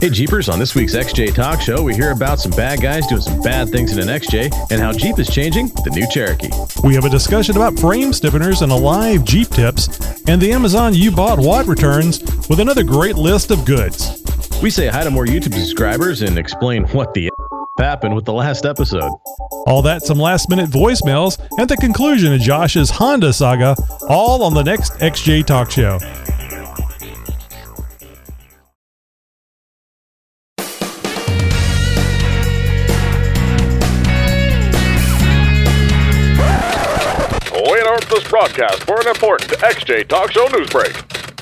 Hey Jeepers, on this week's XJ Talk Show, we hear about some bad guys doing some bad things in an XJ and how Jeep is changing the new Cherokee. We have a discussion about frame stiffeners and alive Jeep tips, and the Amazon You Bought What returns with another great list of goods. We say hi to more YouTube subscribers and explain what the happened with the last episode. All that, some last minute voicemails, and the conclusion of Josh's Honda saga, all on the next XJ Talk Show. Broadcast for an important XJ Talk Show news break.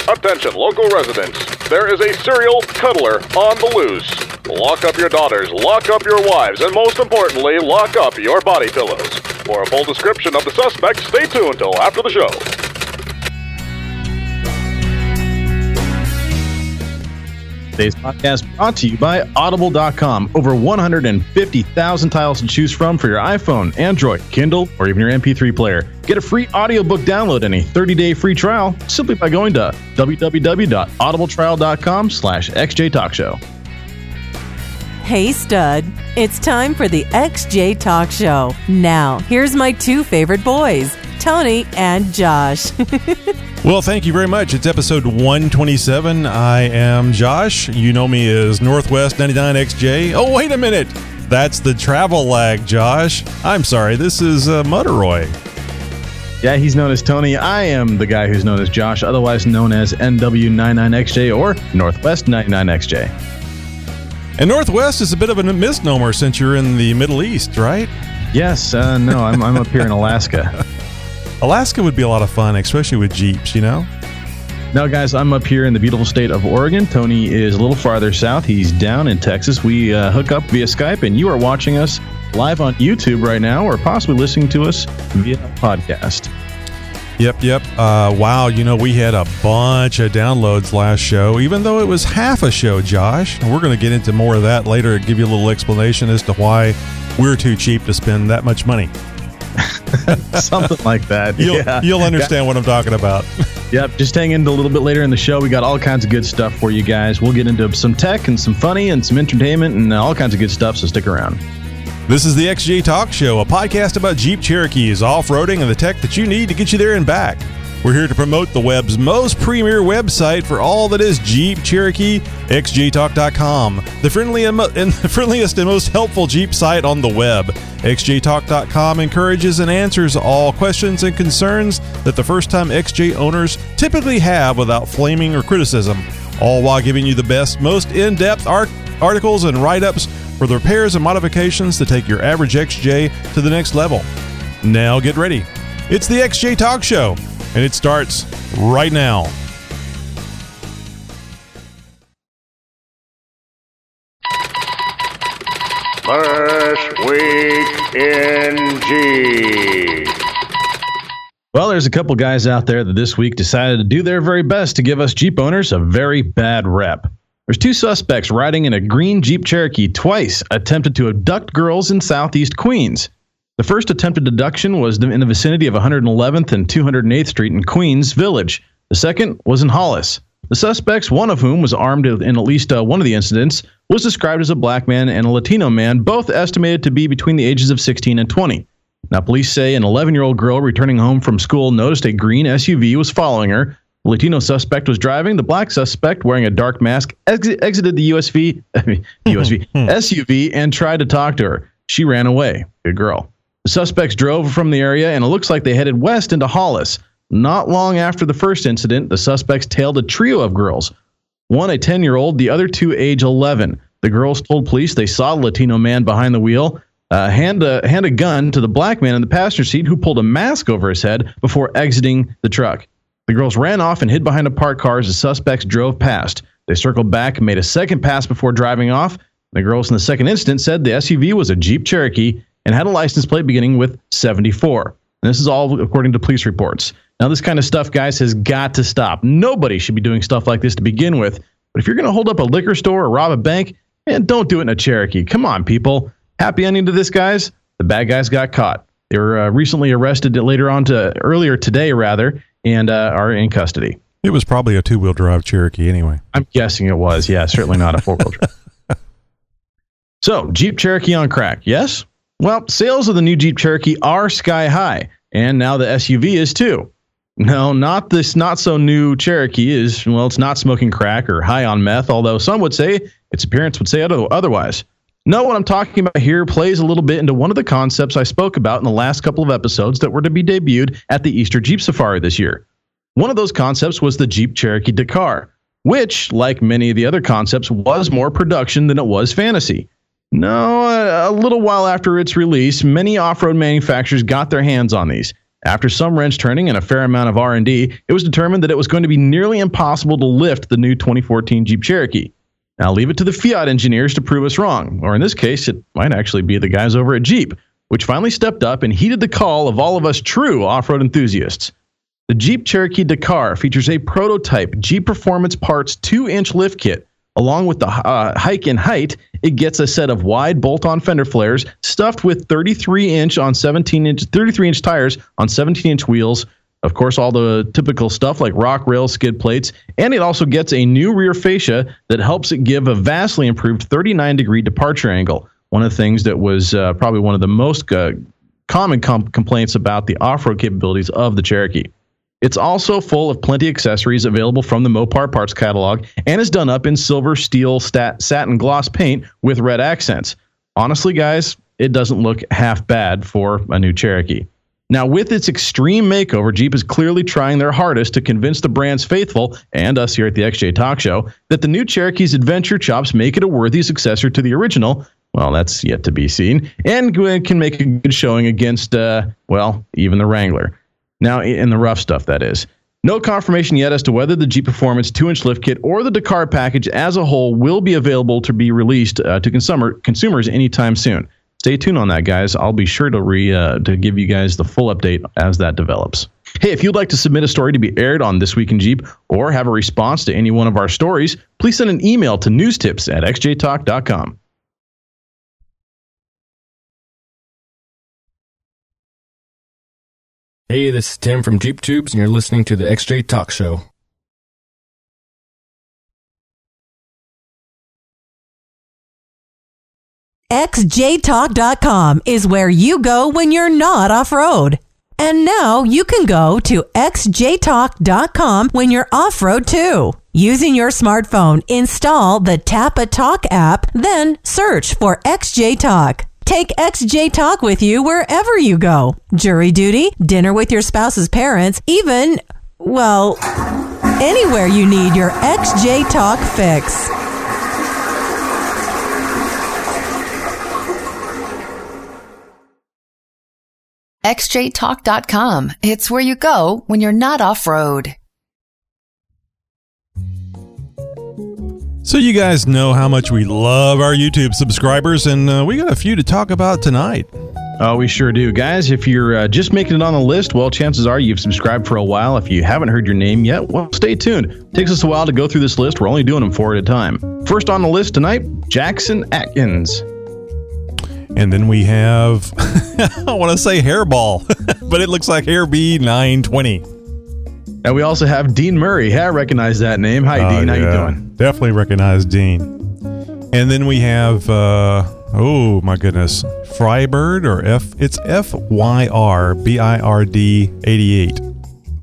Attention, local residents. There is a serial cuddler on the loose. Lock up your daughters, lock up your wives, and most importantly, lock up your body pillows. For a full description of the suspect, stay tuned until after the show. Today's podcast brought to you by Audible.com. Over 150,000 titles to choose from for your iPhone, Android, Kindle, or even your MP3 player. Get a free audiobook download and a 30-day free trial simply by going to www.audibletrial.com slash xjtalkshow. Hey, stud. It's time for the XJ Talk Show. Now, here's my two favorite boys, Tony and Josh. Well, thank you very much. It's episode 127. I am Josh. You know me as Northwest 99XJ. Oh, wait a minute. That's the travel lag, Josh. I'm sorry. This is uh, Muckleroy. Yeah, he's known as Tony. I am the guy who's known as Josh, otherwise known as NW99XJ or Northwest 99XJ. And Northwest is a bit of a misnomer since you're in the Middle East, right? Yes, uh, no, I'm, I'm up here in Alaska. Alaska would be a lot of fun, especially with Jeeps, you know? Now, guys, I'm up here in the beautiful state of Oregon. Tony is a little farther south. He's down in Texas. We uh, hook up via Skype, and you are watching us live on YouTube right now, or possibly listening to us via podcast. Yep, yep. Uh, wow, you know, we had a bunch of downloads last show, even though it was half a show, Josh. We're going to get into more of that later, and give you a little explanation as to why we're too cheap to spend that much money. Something like that. You'll, yeah. you'll understand what I'm talking about. Yep, just hang in a little bit later in the show. We got all kinds of good stuff for you guys. We'll get into some tech and some funny and some entertainment and all kinds of good stuff, so stick around. This is the XJ Talk Show, a podcast about Jeep Cherokees, off roading, and the tech that you need to get you there and back. We're here to promote the web's most premier website for all that is Jeep Cherokee, xjtalk.com, the friendly and, mo- and the friendliest and most helpful Jeep site on the web. xjtalk.com encourages and answers all questions and concerns that the first-time XJ owners typically have without flaming or criticism, all while giving you the best, most in-depth art- articles and write-ups for the repairs and modifications to take your average XJ to the next level. Now get ready. It's the XJ Talk Show, and it starts right now. First week in G. Well, there's a couple guys out there that this week decided to do their very best to give us Jeep owners a very bad rep. There's two suspects riding in a green Jeep Cherokee twice attempted to abduct girls in southeast Queens. The first attempted abduction was in the vicinity of 111th and 208th Street in Queens Village. The second was in Hollis. The suspects, one of whom was armed in at least uh, one of the incidents, was described as a black man and a Latino man, both estimated to be between the ages of 16 and 20. Now, police say an 11 year old girl returning home from school noticed a green SUV was following her. Latino suspect was driving. The black suspect, wearing a dark mask, ex- exited the USV, USV SUV and tried to talk to her. She ran away. Good girl. The suspects drove from the area, and it looks like they headed west into Hollis. Not long after the first incident, the suspects tailed a trio of girls. One a 10 year old, the other two age 11. The girls told police they saw the Latino man behind the wheel uh, hand, a, hand a gun to the black man in the passenger seat who pulled a mask over his head before exiting the truck. The girls ran off and hid behind a parked car as the suspects drove past. They circled back and made a second pass before driving off. The girls in the second incident said the SUV was a Jeep Cherokee and had a license plate beginning with 74. And this is all according to police reports. Now, this kind of stuff, guys, has got to stop. Nobody should be doing stuff like this to begin with. But if you're going to hold up a liquor store or rob a bank, man, don't do it in a Cherokee. Come on, people. Happy ending to this, guys. The bad guys got caught. They were uh, recently arrested later on to earlier today, rather, and uh, are in custody. It was probably a two wheel drive Cherokee anyway. I'm guessing it was. Yeah, certainly not a four wheel drive. So, Jeep Cherokee on crack, yes? Well, sales of the new Jeep Cherokee are sky high, and now the SUV is too. No, not this not so new Cherokee is, well, it's not smoking crack or high on meth, although some would say its appearance would say otherwise. No, what I'm talking about here plays a little bit into one of the concepts I spoke about in the last couple of episodes that were to be debuted at the Easter Jeep Safari this year. One of those concepts was the Jeep Cherokee Dakar, which, like many of the other concepts, was more production than it was fantasy. No, a, a little while after its release, many off-road manufacturers got their hands on these. After some wrench turning and a fair amount of R&D, it was determined that it was going to be nearly impossible to lift the new 2014 Jeep Cherokee. Now leave it to the Fiat engineers to prove us wrong, or in this case, it might actually be the guys over at Jeep, which finally stepped up and heeded the call of all of us true off-road enthusiasts. The Jeep Cherokee Dakar features a prototype Jeep Performance Parts 2-inch lift kit Along with the uh, hike in height, it gets a set of wide bolt-on fender flares stuffed with 33 inch on 17 inch 33 inch tires on 17 inch wheels. Of course, all the typical stuff like rock rails, skid plates, and it also gets a new rear fascia that helps it give a vastly improved 39 degree departure angle. One of the things that was uh, probably one of the most uh, common com- complaints about the off-road capabilities of the Cherokee. It's also full of plenty of accessories available from the Mopar parts catalog and is done up in silver, steel, stat, satin gloss paint with red accents. Honestly, guys, it doesn't look half bad for a new Cherokee. Now, with its extreme makeover, Jeep is clearly trying their hardest to convince the brand's faithful and us here at the XJ Talk Show that the new Cherokee's adventure chops make it a worthy successor to the original. Well, that's yet to be seen, and can make a good showing against, uh, well, even the Wrangler. Now, in the rough stuff, that is. No confirmation yet as to whether the Jeep Performance 2 inch lift kit or the Dakar package as a whole will be available to be released uh, to consumer, consumers anytime soon. Stay tuned on that, guys. I'll be sure to re uh, to give you guys the full update as that develops. Hey, if you'd like to submit a story to be aired on This Week in Jeep or have a response to any one of our stories, please send an email to newstips at xjtalk.com. Hey, this is Tim from Jeep Tubes, and you're listening to the XJ Talk Show. XJTalk.com is where you go when you're not off road. And now you can go to XJTalk.com when you're off road too. Using your smartphone, install the Tapatalk app, then search for XJ Talk. Take XJ Talk with you wherever you go. Jury duty, dinner with your spouse's parents, even, well, anywhere you need your XJ Talk fix. XJTalk.com. It's where you go when you're not off road. So, you guys know how much we love our YouTube subscribers, and uh, we got a few to talk about tonight. Oh, we sure do. Guys, if you're uh, just making it on the list, well, chances are you've subscribed for a while. If you haven't heard your name yet, well, stay tuned. It takes us a while to go through this list. We're only doing them four at a time. First on the list tonight, Jackson Atkins. And then we have, I want to say hairball, but it looks like Hair B 920. And we also have Dean Murray. Hey, I recognize that name. Hi, Uh, Dean. How you doing? Definitely recognize Dean. And then we have, uh, oh my goodness, Frybird or F, it's F Y R B I R D 88.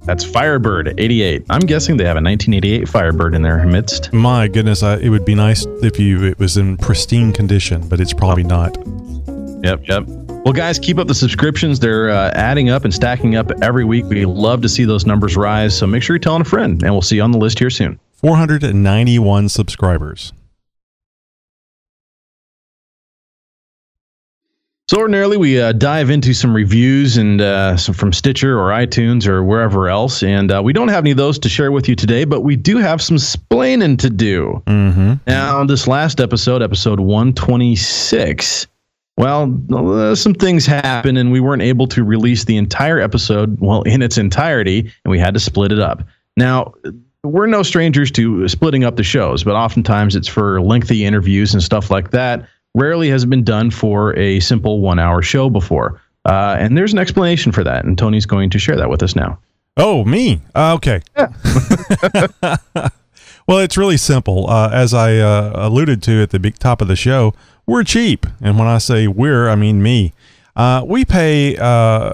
That's Firebird 88. I'm guessing they have a 1988 Firebird in their midst. My goodness, I, it would be nice if you it was in pristine condition, but it's probably not. Yep, yep. Well, guys, keep up the subscriptions. They're uh, adding up and stacking up every week. We love to see those numbers rise. So make sure you're telling a friend, and we'll see you on the list here soon. 491 subscribers. So ordinarily we uh, dive into some reviews and uh, some from Stitcher or iTunes or wherever else, and uh, we don't have any of those to share with you today, but we do have some splaining to do. Mm-hmm. Now, this last episode, episode 126, well, uh, some things happened, and we weren't able to release the entire episode, well, in its entirety, and we had to split it up. Now, we're no strangers to splitting up the shows, but oftentimes it's for lengthy interviews and stuff like that. Rarely has it been done for a simple one hour show before. Uh, and there's an explanation for that, and Tony's going to share that with us now. Oh, me. Uh, okay. well, it's really simple. Uh, as I uh, alluded to at the big top of the show, we're cheap. And when I say we're, I mean me. Uh, we pay uh,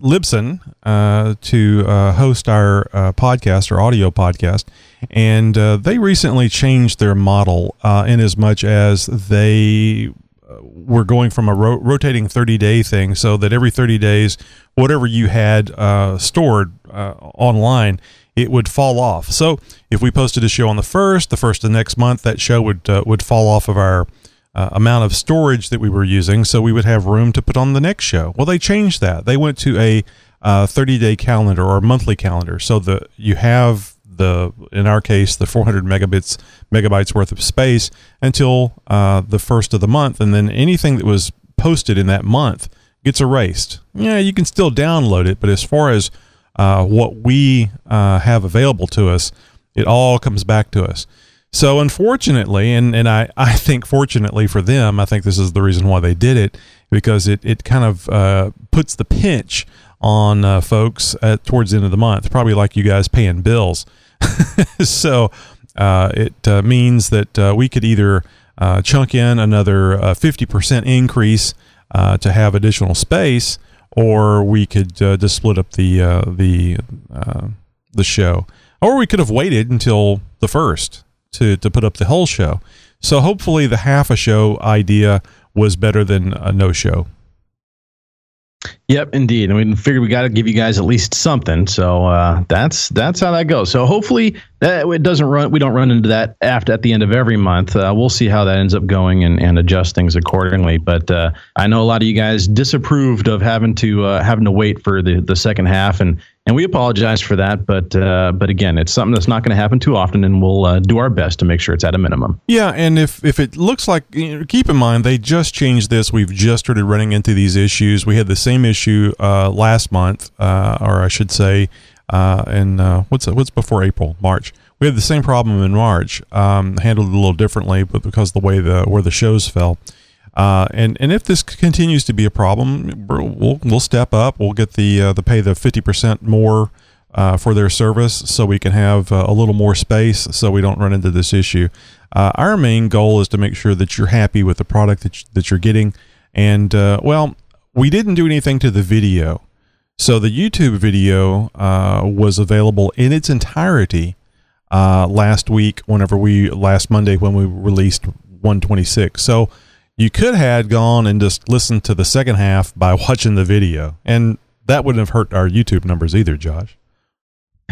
Libsyn uh, to uh, host our uh, podcast, or audio podcast, and uh, they recently changed their model in as much as they were going from a ro- rotating 30 day thing so that every 30 days, whatever you had stored online, it would fall off. So if we posted a show on the first, the first of the next month, that show would would fall off of our uh, amount of storage that we were using so we would have room to put on the next show. Well, they changed that. They went to a 30 uh, day calendar or monthly calendar. So the you have the in our case the 400 megabits megabytes worth of space until uh, the first of the month, and then anything that was posted in that month gets erased. Yeah, you can still download it, but as far as uh, what we uh, have available to us, it all comes back to us. So unfortunately, and, and I, I think fortunately for them, I think this is the reason why they did it, because it, it kind of uh, puts the pinch on uh, folks at, towards the end of the month, probably like you guys paying bills. so uh, it uh, means that uh, we could either uh, chunk in another 50% increase to have additional space, or we could just split up the the the show, or we could have waited until the first to to put up the whole show. So hopefully the half a show idea was better than a no show. Yep, indeed. And we figured we got to give you guys at least something. So uh, that's that's how that goes. So hopefully that it doesn't run. We don't run into that after at the end of every month. Uh, we'll see how that ends up going and, and adjust things accordingly. But uh, I know a lot of you guys disapproved of having to uh, having to wait for the the second half, and and we apologize for that. But uh, but again, it's something that's not going to happen too often, and we'll uh, do our best to make sure it's at a minimum. Yeah, and if if it looks like, keep in mind they just changed this. We've just started running into these issues. We had the same issue uh, last month, uh, or I should say, uh, in uh, what's what's before April, March. We had the same problem in March. Um, handled it a little differently, but because of the way the where the shows fell. Uh, and and if this continues to be a problem, we'll we'll step up. We'll get the uh, the pay the fifty percent more uh, for their service, so we can have uh, a little more space, so we don't run into this issue. Uh, our main goal is to make sure that you're happy with the product that you, that you're getting. And uh, well, we didn't do anything to the video, so the YouTube video was available in its entirety last week. Whenever we last Monday when we released 126, so you could have gone and just listened to the second half by watching the video, and that wouldn't have hurt our YouTube numbers either, Josh.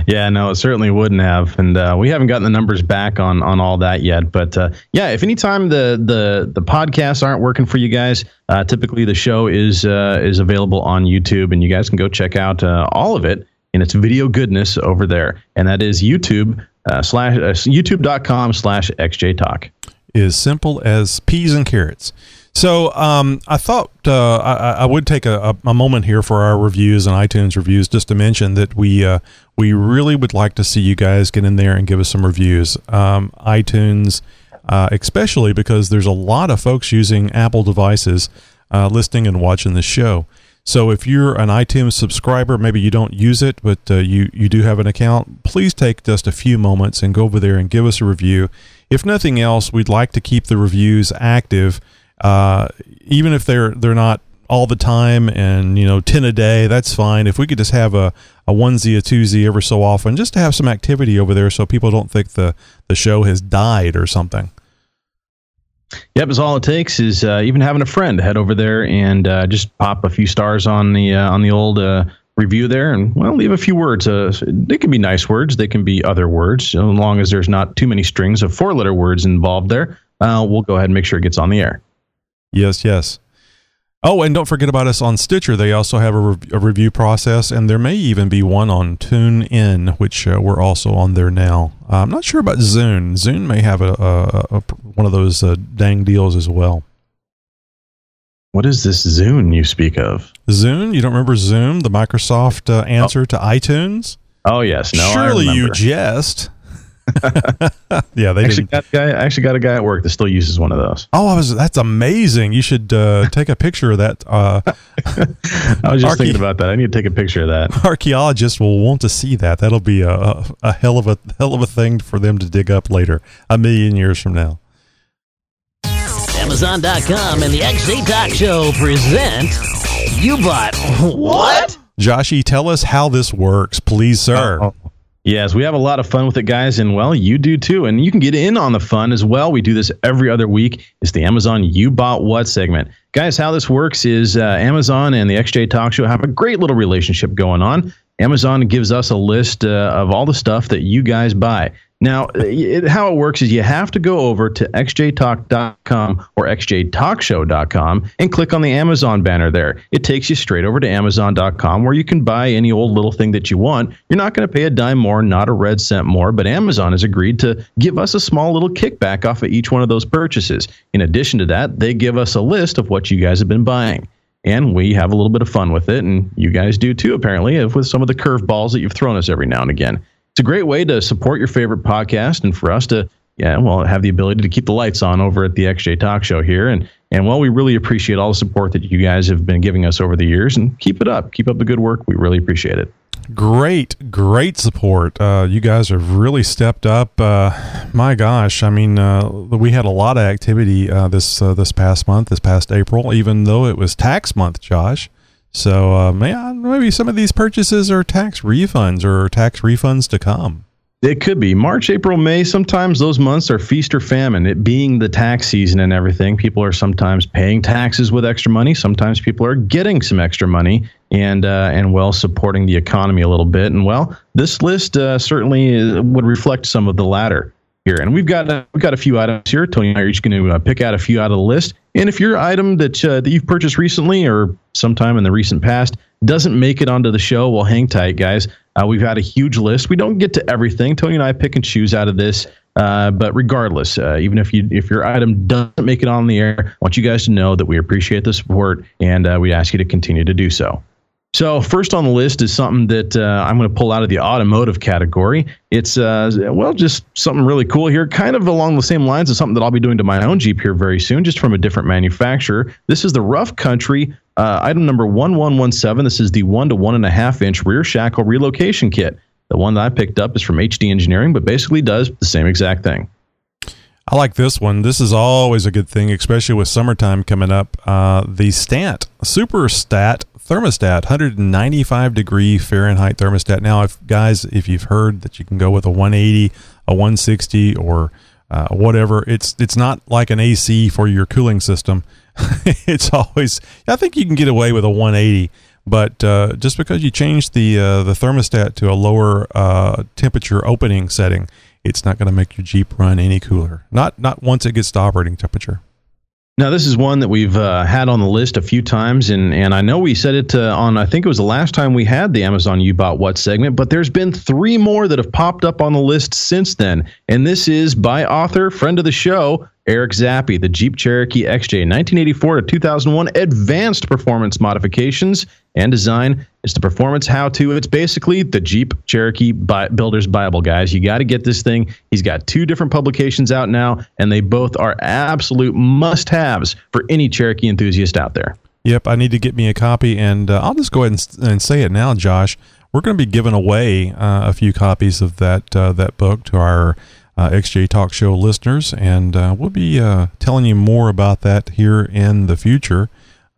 Yeah, no, it certainly wouldn't have, and uh, we haven't gotten the numbers back on on all that yet. But uh, yeah, if anytime the the the podcasts aren't working for you guys, uh, typically the show is uh, is available on YouTube, and you guys can go check out uh, all of it in its video goodness over there, and that is YouTube uh, slash YouTube.com slash XJ Talk is simple as peas and carrots. So um, I thought uh, I, I, would take a, a, moment here for our reviews and iTunes reviews, just to mention that we uh, we really would like to see you guys get in there and give us some reviews. Um, iTunes, uh, especially because there's a lot of folks using Apple devices, uh, listening and watching the show. So if you're an iTunes subscriber, maybe you don't use it, but uh, you you do have an account, please take just a few moments and go over there and give us a review if nothing else, we'd like to keep the reviews active, uh, even if they're they're not all the time and you know 10 a day that's fine. If we could just have a, a onesie a twosie ever so often just to have some activity over there so people don't think the the show has died or something. Yep, is all it takes is uh, even having a friend head over there and uh, just pop a few stars on the uh, on the old uh, review there and well leave a few words. Uh, they can be nice words. They can be other words. As long as there's not too many strings of four letter words involved there uh, we'll go ahead and make sure it gets on the air. Yes yes. Oh and don't forget about us on stitcher. They also have a, re- a review process and there may even be one on TuneIn which uh, we're also on there now. I'm not sure about zune. Zune may have a, a, a one of those uh, dang deals as well what is this Zune you speak of? Zune? You don't remember Zune, the Microsoft uh, answer oh. to iTunes? Oh yes, no. Surely you jest. yeah, they actually didn't. got a guy. I actually got a guy at work that still uses one of those. Oh, I was. That's amazing. You should uh, take a picture of that. Uh, I was just Archie- thinking about that. I need to take a picture of that. archaeologists will want to see that. That'll be a, a, a hell of a hell of a thing for them to dig up later, a million years from now. Amazon.com and the XJ Talk Show present You Bought What? Joshy, tell us how this works, please, sir. Oh, Yes, we have a lot of fun with it, guys, and well, you do too. And you can get in on the fun as well. We do this every other week. It's the Amazon You Bought What segment. Guys, how this works is uh, Amazon and the XJ Talk Show have a great little relationship going on. Amazon gives us a list uh, of all the stuff that you guys buy. Now, it, how it works is you have to go over to xjtalk.com or xjtalkshow.com and click on the Amazon banner there. It takes you straight over to amazon.com where you can buy any old little thing that you want. You're not going to pay a dime more, not a red cent more, but Amazon has agreed to give us a small little kickback off of each one of those purchases. In addition to that, they give us a list of what you guys have been buying and we have a little bit of fun with it, and you guys do too, apparently, with some of the curveballs that you've thrown us every now and again. It's a great way to support your favorite podcast, and for us to, yeah, well, have the ability to keep the lights on over at the XJ Talk Show here, and and well, we really appreciate all the support that you guys have been giving us over the years, and keep it up, keep up the good work. We really appreciate it. Great, great support. Uh, you guys have really stepped up. Uh, my gosh, I mean, uh, we had a lot of activity uh, this uh, this past month, this past April, even though it was tax month, Josh. So, uh, man, maybe some of these purchases are tax refunds or tax refunds to come. It could be March, April, May. Sometimes those months are feast or famine. It being the tax season and everything, people are sometimes paying taxes with extra money. Sometimes people are getting some extra money and uh, and well supporting the economy a little bit. And well, this list uh, certainly uh, would reflect some of the latter here. And we've got uh, we've got a few items here. Tony and I are each going to uh, pick out a few out of the list. And if your item that uh, that you've purchased recently or sometime in the recent past doesn't make it onto the show, well, hang tight, guys. Uh, we've had a huge list. We don't get to everything. Tony and I pick and choose out of this. Uh, but regardless, uh, even if you if your item doesn't make it on the air, I want you guys to know that we appreciate the support and we ask you to continue to do so. So first on the list is something that uh, I'm going to pull out of the automotive category. It's uh, well, just something really cool here, kind of along the same lines of something that I'll be doing to my own Jeep here very soon, just from a different manufacturer. This is the Rough Country uh, item number 1117. This is the one to one and a half inch rear shackle relocation kit. The one that I picked up is from HD Engineering, but basically does the same exact thing. I like this one. This is always a good thing, especially with summertime coming up. Uh, the Stat Super Stat thermostat, 195 degree Fahrenheit thermostat. Now, if guys, if you've heard that you can go with a 180, a 160, or uh, whatever, it's it's not like an AC for your cooling system. it's always. I think you can get away with a 180. But uh, just because you change the uh, the thermostat to a lower uh, temperature opening setting, it's not going to make your Jeep run any cooler. Not not once it gets to operating temperature. Now, this is one that we've uh, had on the list a few times, and, and I know we said it uh, on, I think it was the last time we had the Amazon You Bought What segment, but there's been three more that have popped up on the list since then. And this is by author, friend of the show, Eric Zappe, the Jeep Cherokee XJ 1984 to 2001 Advanced Performance Modifications and Design. It's the performance how to. It's basically the Jeep Cherokee Bi- Builder's Bible, guys. You got to get this thing. He's got two different publications out now, and they both are absolute must haves for any Cherokee enthusiast out there. Yep, I need to get me a copy, and uh, I'll just go ahead and, and say it now, Josh. We're going to be giving away uh, a few copies of that uh, that book to our uh, XJ Talk Show listeners, and uh, we'll be uh, telling you more about that here in the future.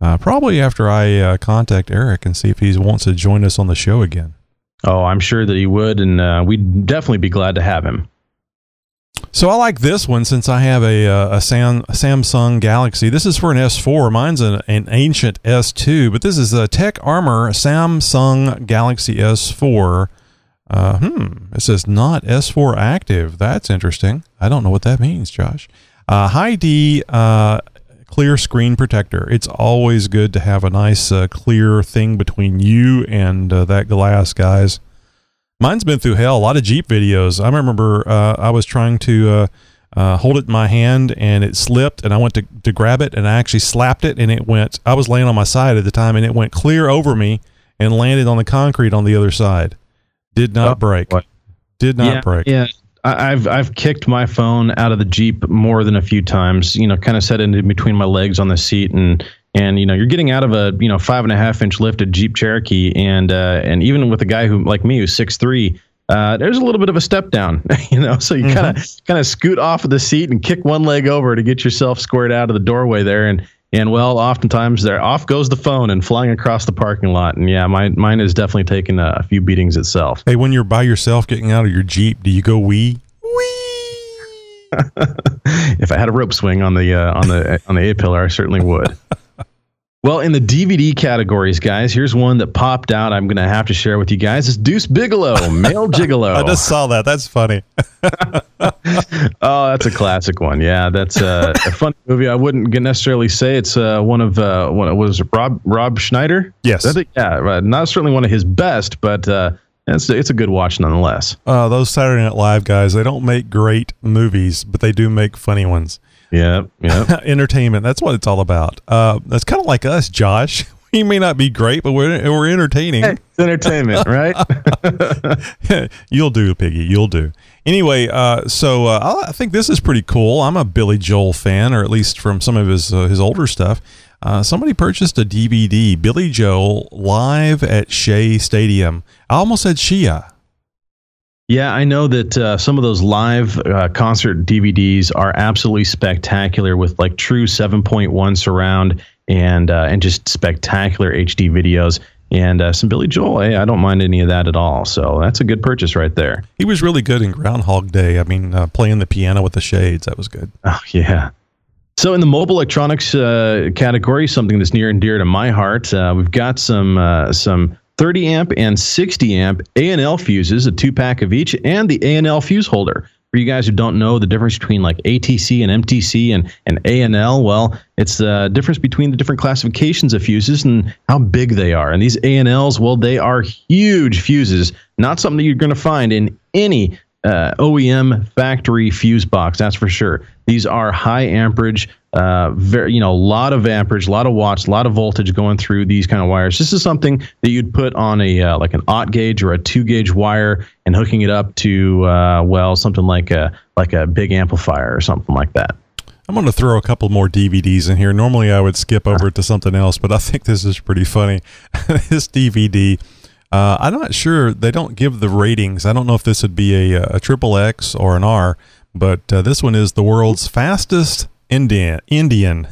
Uh, probably after I uh, contact Eric and see if he wants to join us on the show again. Oh, I'm sure that he would, and uh, we'd definitely be glad to have him. So I like this one since I have a uh, a, Sam, a Samsung Galaxy. This is for an S4. Mine's an, an ancient S2, but this is a Tech Armor Samsung Galaxy S4. Uh, hmm. It says not S4 active. That's interesting. I don't know what that means, Josh. Uh, high D uh, clear screen protector. It's always good to have a nice uh, clear thing between you and uh, that glass, guys. Mine's been through hell. A lot of Jeep videos. I remember uh, I was trying to uh, uh, hold it in my hand and it slipped, and I went to, to grab it and I actually slapped it, and it went. I was laying on my side at the time, and it went clear over me and landed on the concrete on the other side. Did not Oh, break. boy. Did not yeah, break. Yeah, I- I've I've kicked my phone out of the Jeep more than a few times. You know, kind of set it in between my legs on the seat, and and you know, you're getting out of a you know five and a half inch lifted Jeep Cherokee, and uh, and even with a guy who like me who's six three. Uh, there's a little bit of a step down, you know, so you kind of kind of scoot off of the seat and kick one leg over to get yourself squared out of the doorway there, and and well, oftentimes there off goes the phone and flying across the parking lot, and yeah, mine mine has definitely taking a, a few beatings itself. Hey, when you're by yourself getting out of your Jeep, do you go wee? wee? if I had a rope swing on the uh, on the on the A pillar, I certainly would. well, in the DVD categories, guys, here's one that popped out. I'm going to have to share with you guys. It's Deuce Bigalow, male gigolo. I just saw that. That's funny. oh, that's a classic one. Yeah, that's uh, a funny movie. I wouldn't necessarily say it's uh, one of uh, one was it Rob Rob Schneider. Yes. Think- yeah, not certainly one of his best, but uh, it's it's a good watch nonetheless. Uh, those Saturday Night Live guys, they don't make great movies, but they do make funny ones. Yeah, yeah. Entertainment, that's what it's all about. Uh, that's kind of like us, Josh. We may not be great, but we're, we're entertaining. it's entertainment, right? You'll do, Piggy. You'll do. Anyway, uh, so uh, I- I think this is pretty cool. I'm a Billy Joel fan, or at least from some of his uh, his older stuff. Uh, somebody purchased a DVD, Billy Joel live at Shea Stadium. I almost said Shia. Yeah, I know that uh, some of those live uh, concert DVDs are absolutely spectacular with like true 7.1 surround and uh, and just spectacular HD videos and uh, some Billy Joel. Hey, I don't mind any of that at all. So that's a good purchase right there. He was really good in Groundhog Day. I mean, uh, playing the piano with the shades, that was good. Oh yeah. So in the mobile electronics uh, category, something that's near and dear to my heart, uh, we've got some uh, some 30 amp and 60 amp ANL fuses, a two pack of each, and the ANL fuse holder. For you guys who don't know the difference between like ATC and MTC and and ANL, well, it's the difference between the different classifications of fuses and how big they are. And these ANLs, well, they are huge fuses, not something that you're going to find in any uh, OEM factory fuse box. That's for sure. These are high amperage, uh, very you know, a lot of amperage, a lot of watts, a lot of voltage going through these kind of wires. This is something that you'd put on a uh, like an aught gauge or a two gauge wire and hooking it up to uh, well something like a like a big amplifier or something like that. I'm going to throw a couple more DVDs in here. Normally, I would skip over to something else, but I think this is pretty funny. this DVD, uh, I'm not sure. They don't give the ratings. I don't know if this would be a, a triple X or an R, but uh, this one is the world's fastest Indian. Indian.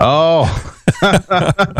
Oh,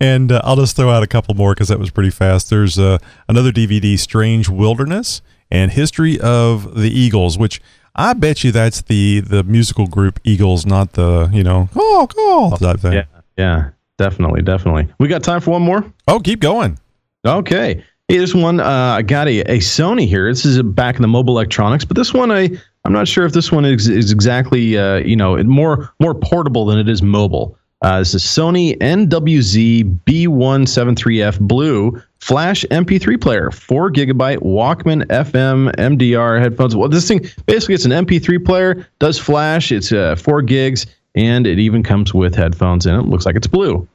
and uh, I'll just throw out a couple more because that was pretty fast. There's uh, another DVD, Strange Wilderness and History of the Eagles, which I bet you that's the the musical group Eagles, not the you know oh call type thing. yeah, yeah, definitely, definitely. We got time for one more. Oh, keep going. Okay. Hey, this one, uh, I got a, a Sony here. This is back in the mobile electronics, but this one, I, I'm not sure if this one is, is exactly, uh, you know, more more portable than it is mobile. Uh, this is Sony NWZ B173F Blue Flash MP3 player, four gigabyte Walkman FM MDR headphones. Well, this thing basically it's an MP3 player, does flash. It's uh, four gigs, and it even comes with headphones in it. Looks like it's blue.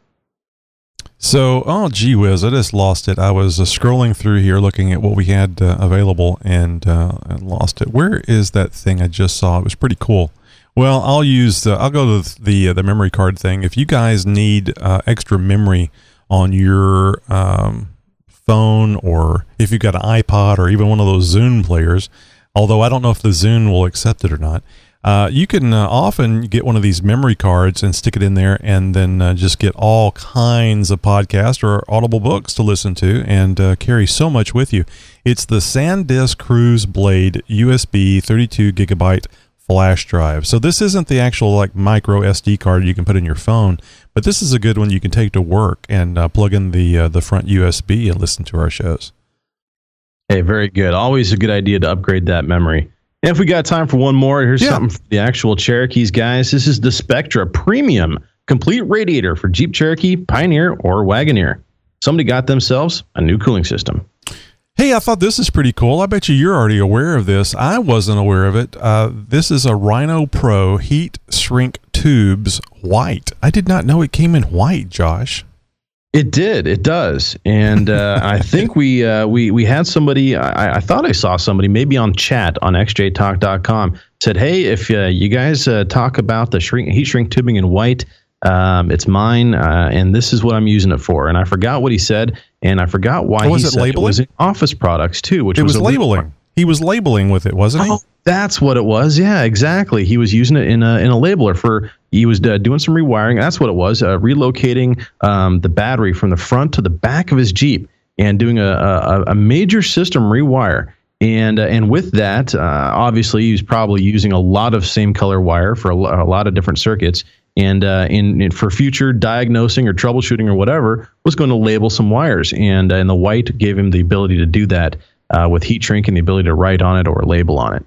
So, oh, gee whiz, I just lost it. I was uh, scrolling through here looking at what we had uh, available and, uh, and lost it. Where is that thing I just saw? It was pretty cool. Well, I'll use the, I'll go to the uh, the memory card thing. If you guys need uh, extra memory on your um, phone, or if you've got an iPod, or even one of those Zune players, although I don't know if the Zune will accept it or not. Uh, you can uh, often get one of these memory cards and stick it in there, and then uh, just get all kinds of podcasts or audible books to listen to, and uh, carry so much with you. It's the SanDisk Cruzer Blade USB 32 gigabyte flash drive. So this isn't the actual like micro SD card you can put in your phone, but this is a good one you can take to work and uh, plug in the uh, the front USB and listen to our shows. Hey, very good. Always a good idea to upgrade that memory. And if we got time for one more, here's Yeah. something for the actual Cherokees, guys. This is the Spectra Premium Complete Radiator for Jeep Cherokee, Pioneer, or Wagoneer. Somebody got themselves a new cooling system. Hey, I thought this is pretty cool. I bet you you're already aware of this. I wasn't aware of it. Uh, this is a Rhino Pro heat shrink tubes white. I did not know it came in white, Josh. It did. It does. And uh, I think we uh, we we had somebody. I, I thought I saw somebody maybe on chat on xjtalk.com said, "Hey, if uh, you guys uh, talk about the shrink heat shrink tubing in white, um, it's mine, uh, and this is what I'm using it for." And I forgot what he said, and I forgot why Oh, was he it said labeling? it was in office products too, which It was a weird labeling. He was labeling with it, wasn't he? Oh, that's what it was. Yeah, exactly. He was using it in a in a labeler for. He was uh, doing some rewiring. That's what it was. Uh, relocating um, the battery from the front to the back of his Jeep and doing a a, a major system rewire. And uh, and with that, uh, obviously, he was probably using a lot of same color wire for a, lot of different circuits. And uh, in, in for future diagnosing or troubleshooting or whatever, was going to label some wires. And uh, and the white gave him the ability to do that uh, with heat shrink and the ability to write on it or label on it.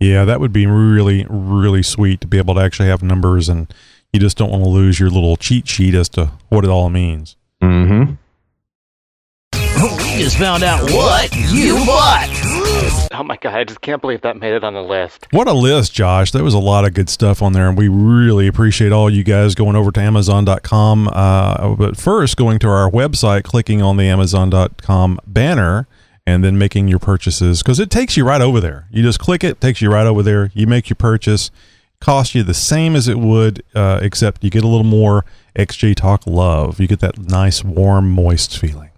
Yeah, that would be really, really sweet to be able to actually have numbers, and you just don't want to lose your little cheat sheet as to what it all means. Mm-hmm. We just found out what you bought. Oh my god, I just can't believe that made it on the list. What a list, Josh. There was a lot of good stuff on there, and we really appreciate all you guys going over to Amazon.com. Uh, but first, going to our website, clicking on the Amazon.com banner, and then making your purchases because it takes you right over there. You just click it, takes you right over there. You make your purchase, cost you the same as it would, uh, except you get a little more XJ Talk love. You get that nice, warm, moist feeling.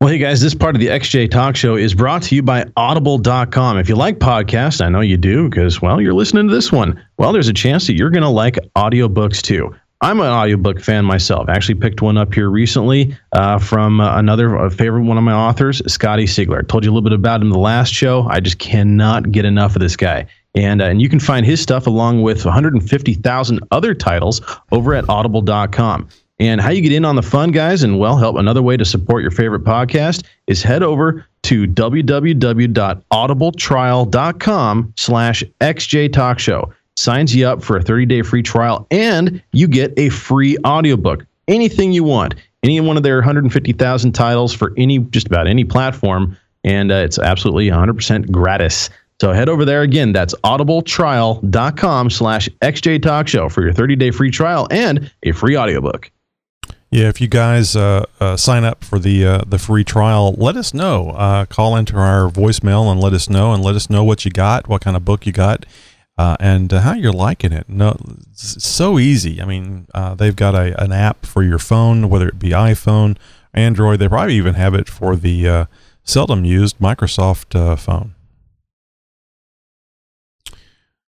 Well, hey guys, this part of the XJ Talk Show is brought to you by Audible.com. If you like podcasts, I know you do because, well, you're listening to this one. Well, there's a chance that you're going to like audiobooks too. I'm an audiobook fan myself. I actually picked one up here recently uh, from uh, another uh, favorite one of my authors, Scotty Sigler. I told you a little bit about him the last show. I just cannot get enough of this guy. And, uh, and you can find his stuff along with 150,000 other titles over at audible.com. And how you get in on the fun, guys, and well, help another way to support your favorite podcast is head over to www.audibletrial.com slash xjtalkshow. Signs you up for a 30-day free trial, and you get a free audiobook. Anything you want. Any one of their 150,000 titles for any just about any platform, and uh, it's absolutely 100% gratis. So head over there again. That's audibletrial.com slash xjtalkshow for your 30-day free trial and a free audiobook. Yeah, if you guys uh, uh, sign up for the uh, the free trial, let us know. Uh, call into our voicemail and let us know, and let us know what you got, what kind of book you got, uh, and uh, how you're liking it. No, so easy. I mean, uh, they've got a, an app for your phone, whether it be iPhone, Android. They probably even have it for the uh, seldom used Microsoft uh, phone.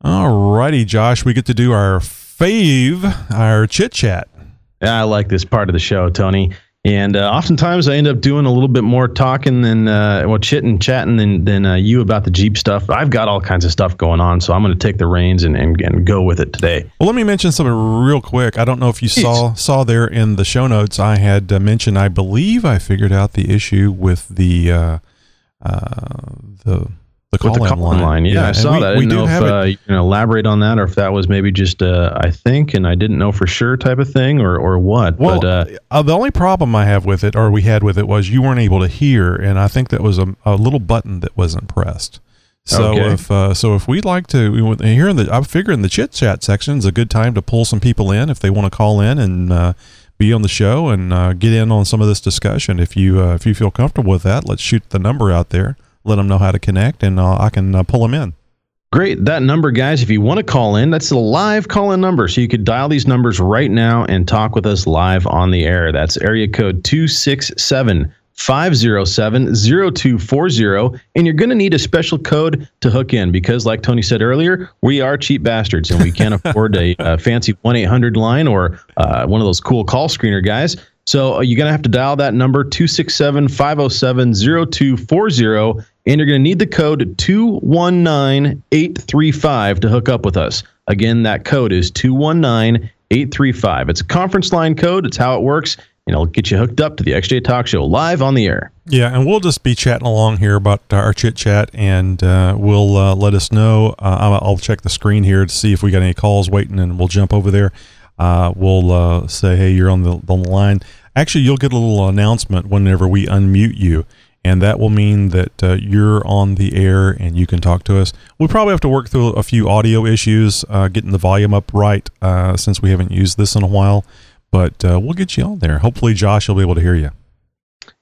All righty, Josh, we get to do our fave, our chit chat. I like this part of the show, Tony. And uh, oftentimes I end up doing a little bit more talking than, uh, well, chitting, chatting than, than uh, you about the Jeep stuff. I've got all kinds of stuff going on, so I'm going to take the reins and, and, and go with it today. Well, let me mention something real quick. I don't know if you saw saw there in the show notes. I had uh, mentioned. I believe I figured out the issue with the uh, uh, the the call, the in call-in line. Yeah, I saw we- that. I we didn't do know if have it. uh, you can elaborate on that or if that was maybe just, uh, I think, and I didn't know for sure type of thing or, or what. Well, but uh, uh, the only problem I have with it, or we had with it, was you weren't able to hear, and I think that was a, a little button that wasn't pressed. So Okay. if uh, so, if we'd like to here in the, I'm figuring the chit chat section is a good time to pull some people in if they want to call in and uh, be on the show and uh, get in on some of this discussion. If you uh, if you feel comfortable with that, let's shoot the number out there. Let them know how to connect, and uh, I can uh, pull them in. Great. That number, guys, if you want to call in, that's a live call in number. So you could dial these numbers right now and talk with us live on the air. That's area code 267 507 0240. And you're going to need a special code to hook in because, like Tony said earlier, we are cheap bastards and we can't afford a, uh fancy 1 800 line or uh, one of those cool call screener guys. So uh, you're going to have to dial that number 267 507 0240 and you're going to need the code 219835 to hook up with us. Again, that code is 219835. It's a conference line code, it's how it works, and it'll get you hooked up to the XJ Talk Show live on the air. Yeah, and we'll just be chatting along here about our chit chat, and uh, we'll uh, let us know. Uh, I'll, check the screen here to see if we got any calls waiting, and we'll jump over there. Uh, we'll uh, say, "Hey, you're on the, on the line." Actually, you'll get a little announcement whenever we unmute you, and that will mean that uh, you're on the air and you can talk to us. We probably have to work through a few audio issues, uh, getting the volume up right, uh, since we haven't used this in a while. But uh, we'll get you on there. Hopefully, Josh will be able to hear you.